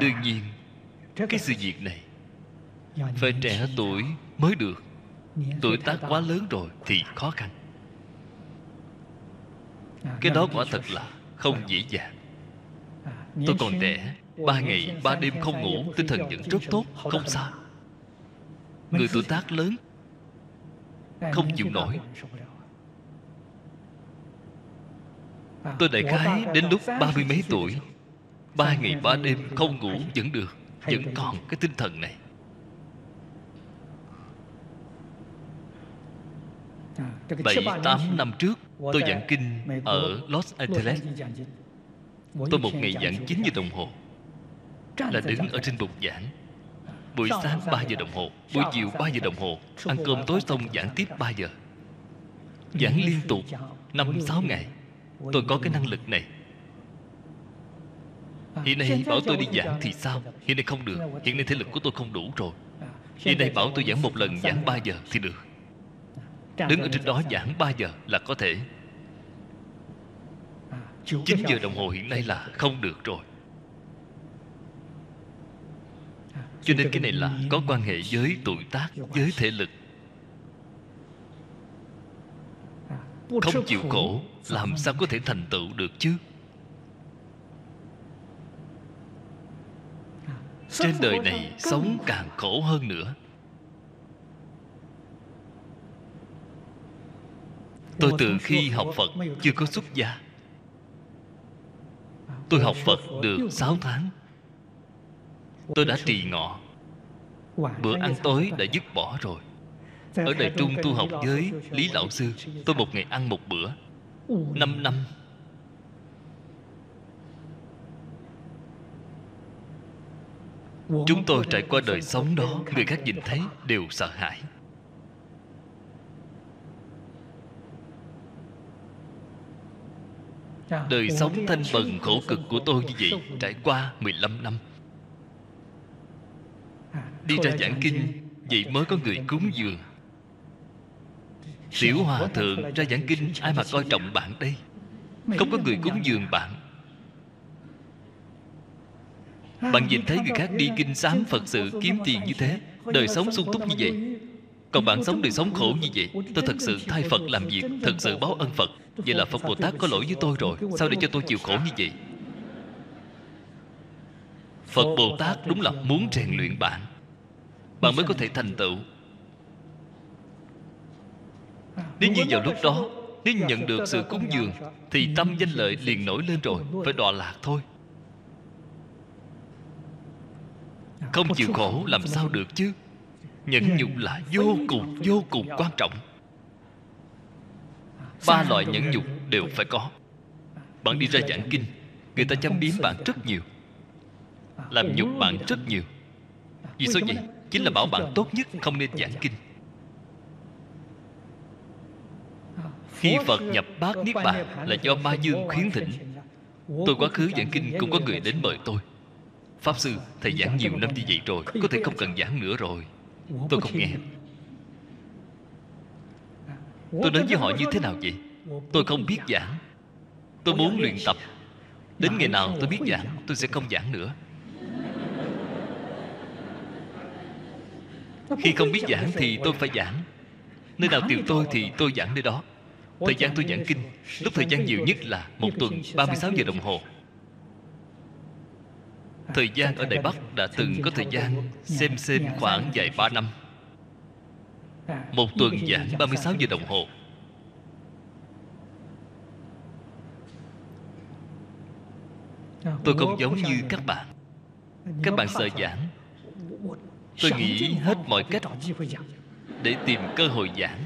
S2: Đương nhiên cái sự việc này phải trẻ tuổi mới được. Tuổi tác quá lớn rồi thì khó khăn. Cái đó quả thật là không dễ dàng. Tôi còn trẻ ba ngày ba đêm không ngủ tinh thần vẫn rất tốt không sao. Người tuổi tác lớn không chịu nổi. tôi đại khái đến lúc ba mươi mấy tuổi. Ba ngày ba đêm không ngủ vẫn được. vẫn còn cái tinh thần này. Bảy tám năm trước tôi giảng kinh ở los angeles. Tôi một ngày giảng 9 giờ đồng hồ. Là đứng ở trên bục giảng buổi sáng 3 giờ đồng hồ. buổi chiều 3 giờ đồng hồ. ăn cơm tối xong giảng tiếp 3 giờ. Giảng liên tục năm sáu ngày. tôi có cái năng lực này. Hiện nay bảo tôi đi giảng thì sao? hiện nay không được. Hiện nay thể lực của tôi không đủ rồi. Hiện nay bảo tôi giảng một lần giảng 3 giờ thì được. Đứng ở trên đó giảng 3 giờ là có thể. 9 giờ đồng hồ hiện nay là không được rồi cho nên cái này là có quan hệ với tuổi tác với thể lực. Không chịu khổ. làm sao có thể thành tựu được chứ? Trên đời này sống càng khổ hơn nữa. Tôi từ khi học phật chưa có xuất gia. Tôi học phật được 6 tháng tôi đã trì ngọ. Bữa ăn tối đã dứt bỏ rồi. Ở đời trung tu học với lý lão sư tôi một ngày ăn một bữa. Năm năm. Chúng tôi trải qua đời sống đó người khác nhìn thấy đều sợ hãi. Đời sống thanh bần khổ cực của tôi như vậy Trải qua 15 năm Đi ra giảng kinh, Vậy mới có người cúng dường. Tiểu hòa thượng ra giảng kinh, ai mà coi trọng bạn đây? Không có người cúng dường bạn. Bạn nhìn thấy người khác đi kinh sám phật sự, kiếm tiền như thế, đời sống sung túc như vậy. Còn bạn sống đời sống khổ như vậy, tôi thật sự thay phật làm việc, thật sự báo ân phật. Vậy là phật bồ tát có lỗi với tôi rồi, sao để cho tôi chịu khổ như vậy? Phật bồ tát đúng là muốn rèn luyện bạn. Bạn mới có thể thành tựu. Nếu như vào lúc đó, nếu nhận được sự cúng dường, thì tâm danh lợi liền nổi lên rồi, phải đọa lạc thôi. Không chịu khổ làm sao được chứ? Nhẫn nhục là vô cùng vô cùng quan trọng. Ba loại nhẫn nhục đều phải có. Bạn đi ra giảng kinh, người ta chăm biếm bạn rất nhiều làm nhục bạn rất nhiều. Vì sao vậy? Chính là bảo bạn tốt nhất không nên giảng kinh. Khi phật nhập bát niết bàn là do ma dương khuyến thỉnh. Tôi quá khứ giảng kinh cũng có người đến mời tôi. Pháp sư, thầy giảng nhiều năm như vậy rồi, có thể không cần giảng nữa rồi. Tôi không nghe. Tôi nói với họ như thế nào vậy? Tôi không biết giảng. Tôi muốn luyện tập. Đến ngày nào tôi biết giảng, tôi sẽ không giảng nữa. Khi không biết giảng thì tôi phải giảng. Nơi nào tìm tôi thì tôi giảng nơi đó. Thời gian tôi giảng kinh, lúc thời gian nhiều nhất là một tuần 36 giờ đồng hồ. Thời gian ở Đài Bắc đã từng có thời gian xem xem khoảng vài ba năm. Một tuần giảng 36 giờ đồng hồ. Tôi không giống như các bạn. Các bạn sợ giảng Tôi nghĩ hết mọi cách Để tìm cơ hội giảng.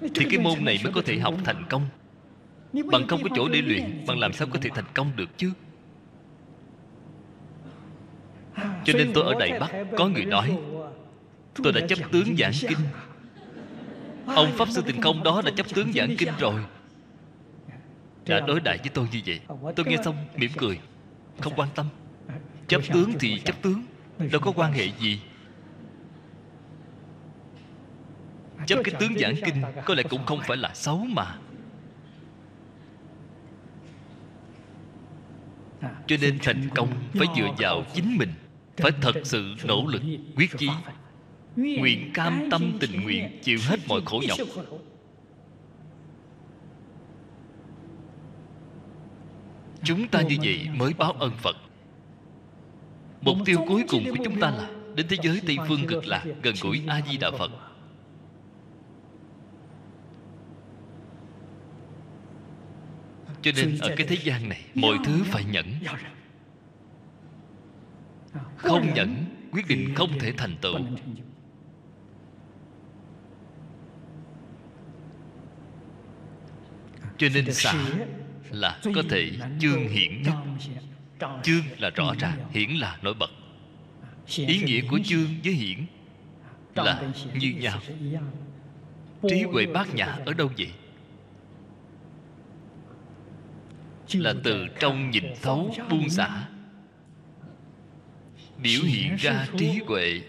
S2: Thì cái môn này mới có thể học thành công. Bằng không có chỗ để luyện Bằng làm sao có thể thành công được chứ? Cho nên tôi ở Đài Bắc Có người nói Tôi đã chấp tướng giảng kinh. Ông Pháp Sư Tình Công đó đã chấp tướng giảng kinh rồi. Đã đối đại với tôi như vậy. Tôi nghe xong mỉm cười Không quan tâm. Chấp tướng thì chấp tướng Đâu có quan hệ gì. Chấp cái tướng giảng kinh Có lẽ cũng không phải là xấu mà. Cho nên thành công Phải dựa vào chính mình phải thật sự nỗ lực quyết chí. nguyện cam tâm tình nguyện chịu hết mọi khổ nhọc. chúng ta như vậy mới báo ơn phật mục tiêu cuối cùng của chúng ta là đến thế giới tây phương cực lạc gần gũi a di đà phật. Cho nên ở cái thế gian này mọi thứ phải nhẫn. không nhẫn quyết định không thể thành tựu. Cho nên xả là có thể chương hiển nhất chương là rõ ràng, hiển là nổi bật. Ý nghĩa của chương với hiển là như nhau. Trí huệ bát nhã ở đâu vậy? Là từ trong nhìn thấu buông xả. Biểu hiện ra trí huệ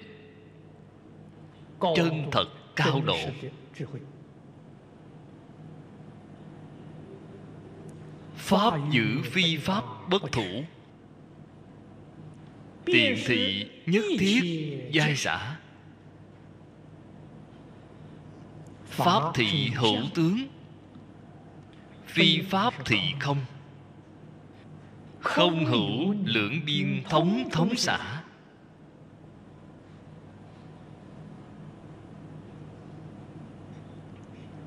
S2: chân thật cao độ. Pháp giữ phi pháp bất thủ tiền thị nhất thiết giai xã pháp thị hữu tướng phi pháp thị không. không. Hữu lưỡng biên thống thống xã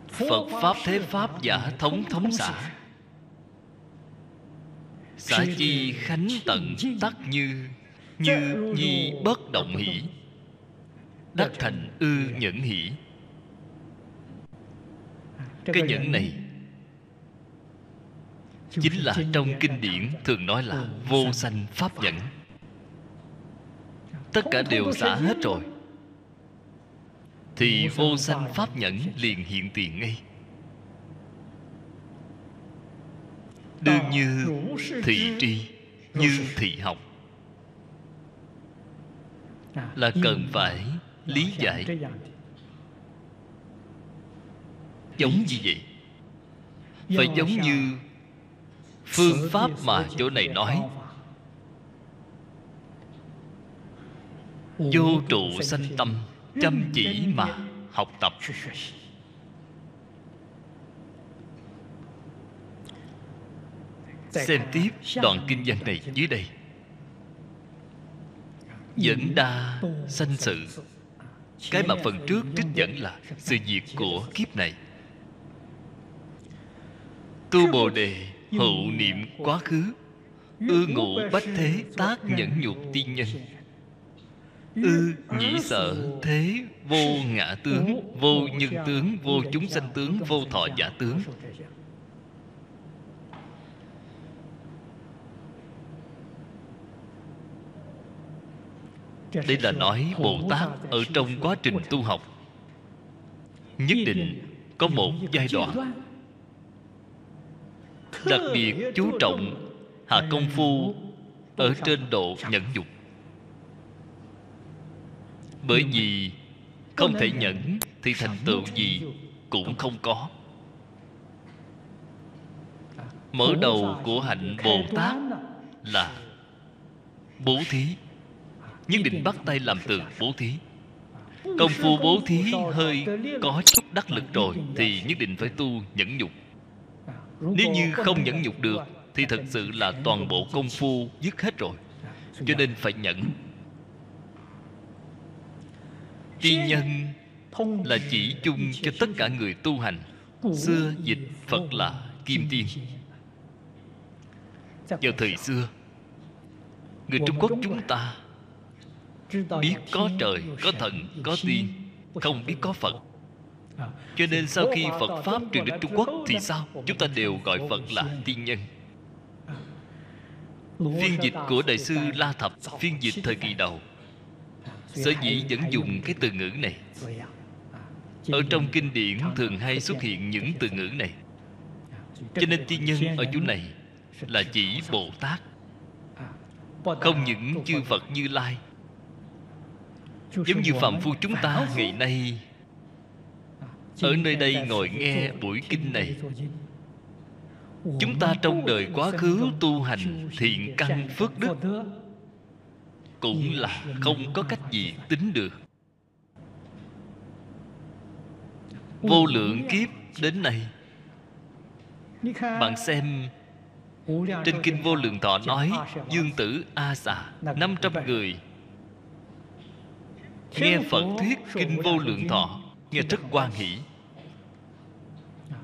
S2: phật pháp thế pháp giả thống thống xã xã chi khánh tận tắc như như nhi bất động hỷ đắc thành ư nhẫn hỷ cái nhẫn này chính là trong kinh điển thường nói là vô sanh. pháp nhẫn. Tất cả đều xả hết rồi. Thì vô sanh pháp nhẫn liền hiện tiền ngay. Đương như thị tri như thị học là cần phải lý giải. Giống như vậy. Phải giống như phương pháp mà chỗ này nói. Vô trụ sanh tâm, chăm chỉ mà học tập. Xem tiếp đoạn kinh văn này dưới đây dẫn đa sanh sự. Cái mà phần trước trích dẫn là sự diệt của kiếp này. Tu bồ đề hậu niệm quá khứ, ư ngụ bách thế tác nhẫn nhục tiên nhân. Ư nhĩ sợ thế vô ngã tướng, vô nhân tướng, vô chúng sanh tướng, vô thọ giả tướng. Đây là nói bồ tát ở trong quá trình tu học. Nhất định có một giai đoạn. Đặc biệt chú trọng hạ công phu ở trên độ nhẫn dục bởi vì không thể nhẫn thì thành tựu gì cũng không có. Mở đầu của hạnh bồ tát là bố thí nhất định bắt tay làm từ bố thí. Công phu bố thí hơi có chút đắc lực rồi thì nhất định phải tu nhẫn nhục. Nếu như không nhẫn nhục được thì thật sự là toàn bộ công phu dứt hết rồi, cho nên phải nhẫn. Tiên nhân là chỉ chung cho tất cả người tu hành. Xưa dịch phật là kim tiên. Vào thời xưa, người trung quốc chúng ta biết có trời, có thần, có tiên, không biết có phật. Cho nên sau khi phật pháp truyền đến trung quốc thì sao? Chúng ta đều gọi phật là tiên nhân. Phiên dịch của đại sư la thập, phiên dịch thời kỳ đầu. Sở dĩ vẫn dùng cái từ ngữ này. Ở trong kinh điển thường hay xuất hiện những từ ngữ này. Cho nên tiên nhân ở chỗ này là chỉ bồ tát. Không những chư phật như lai giống như phạm phu chúng ta ngày nay. Ở nơi đây ngồi nghe buổi kinh này. chúng ta trong đời quá khứ tu hành thiện căn phước đức. cũng là không có cách gì tính được. Vô lượng kiếp đến nay. Bạn xem trên kinh vô lượng thọ nói dương tử a xà năm trăm người nghe phật thuyết kinh vô lượng thọ, nghe rất quan hỷ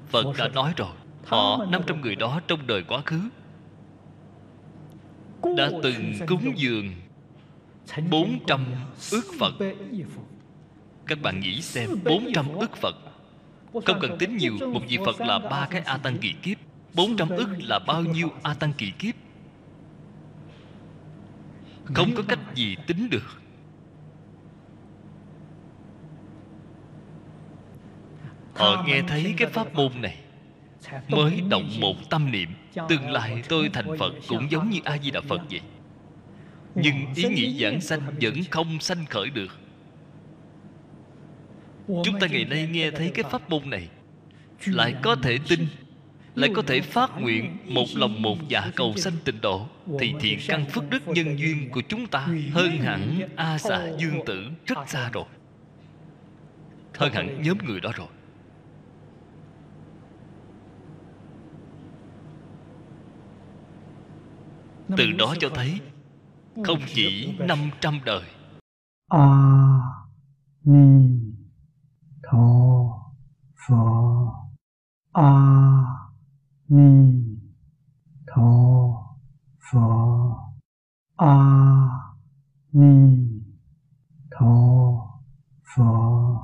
S2: phật đã nói rồi, họ năm trăm người đó trong đời quá khứ đã từng cúng dường bốn trăm ước Phật. Các bạn nghĩ xem, bốn trăm ước Phật, Không cần tính nhiều, Một vị Phật là ba cái A Tăng kỳ kiếp. bốn trăm là bao nhiêu A Tăng kỳ kiếp? Không có cách gì tính được. Họ nghe thấy cái pháp môn này Mới động một tâm niệm. Tương lai tôi thành Phật Cũng giống như A-di-đà Phật vậy. Nhưng ý nghĩ giảng sanh Vẫn không sanh khởi được. Chúng ta ngày nay nghe thấy cái pháp môn này, Lại có thể tin, Lại có thể phát nguyện Một lòng một dạ cầu sanh tịnh độ, Thì thiện căn phước đức nhân duyên của chúng ta Hơn hẳn A xà dương tử Rất xa rồi Hơn hẳn nhóm người đó rồi. từ đó cho thấy không chỉ 500 đời.
S1: A ni tho phở a ni tho phở a ni tho phở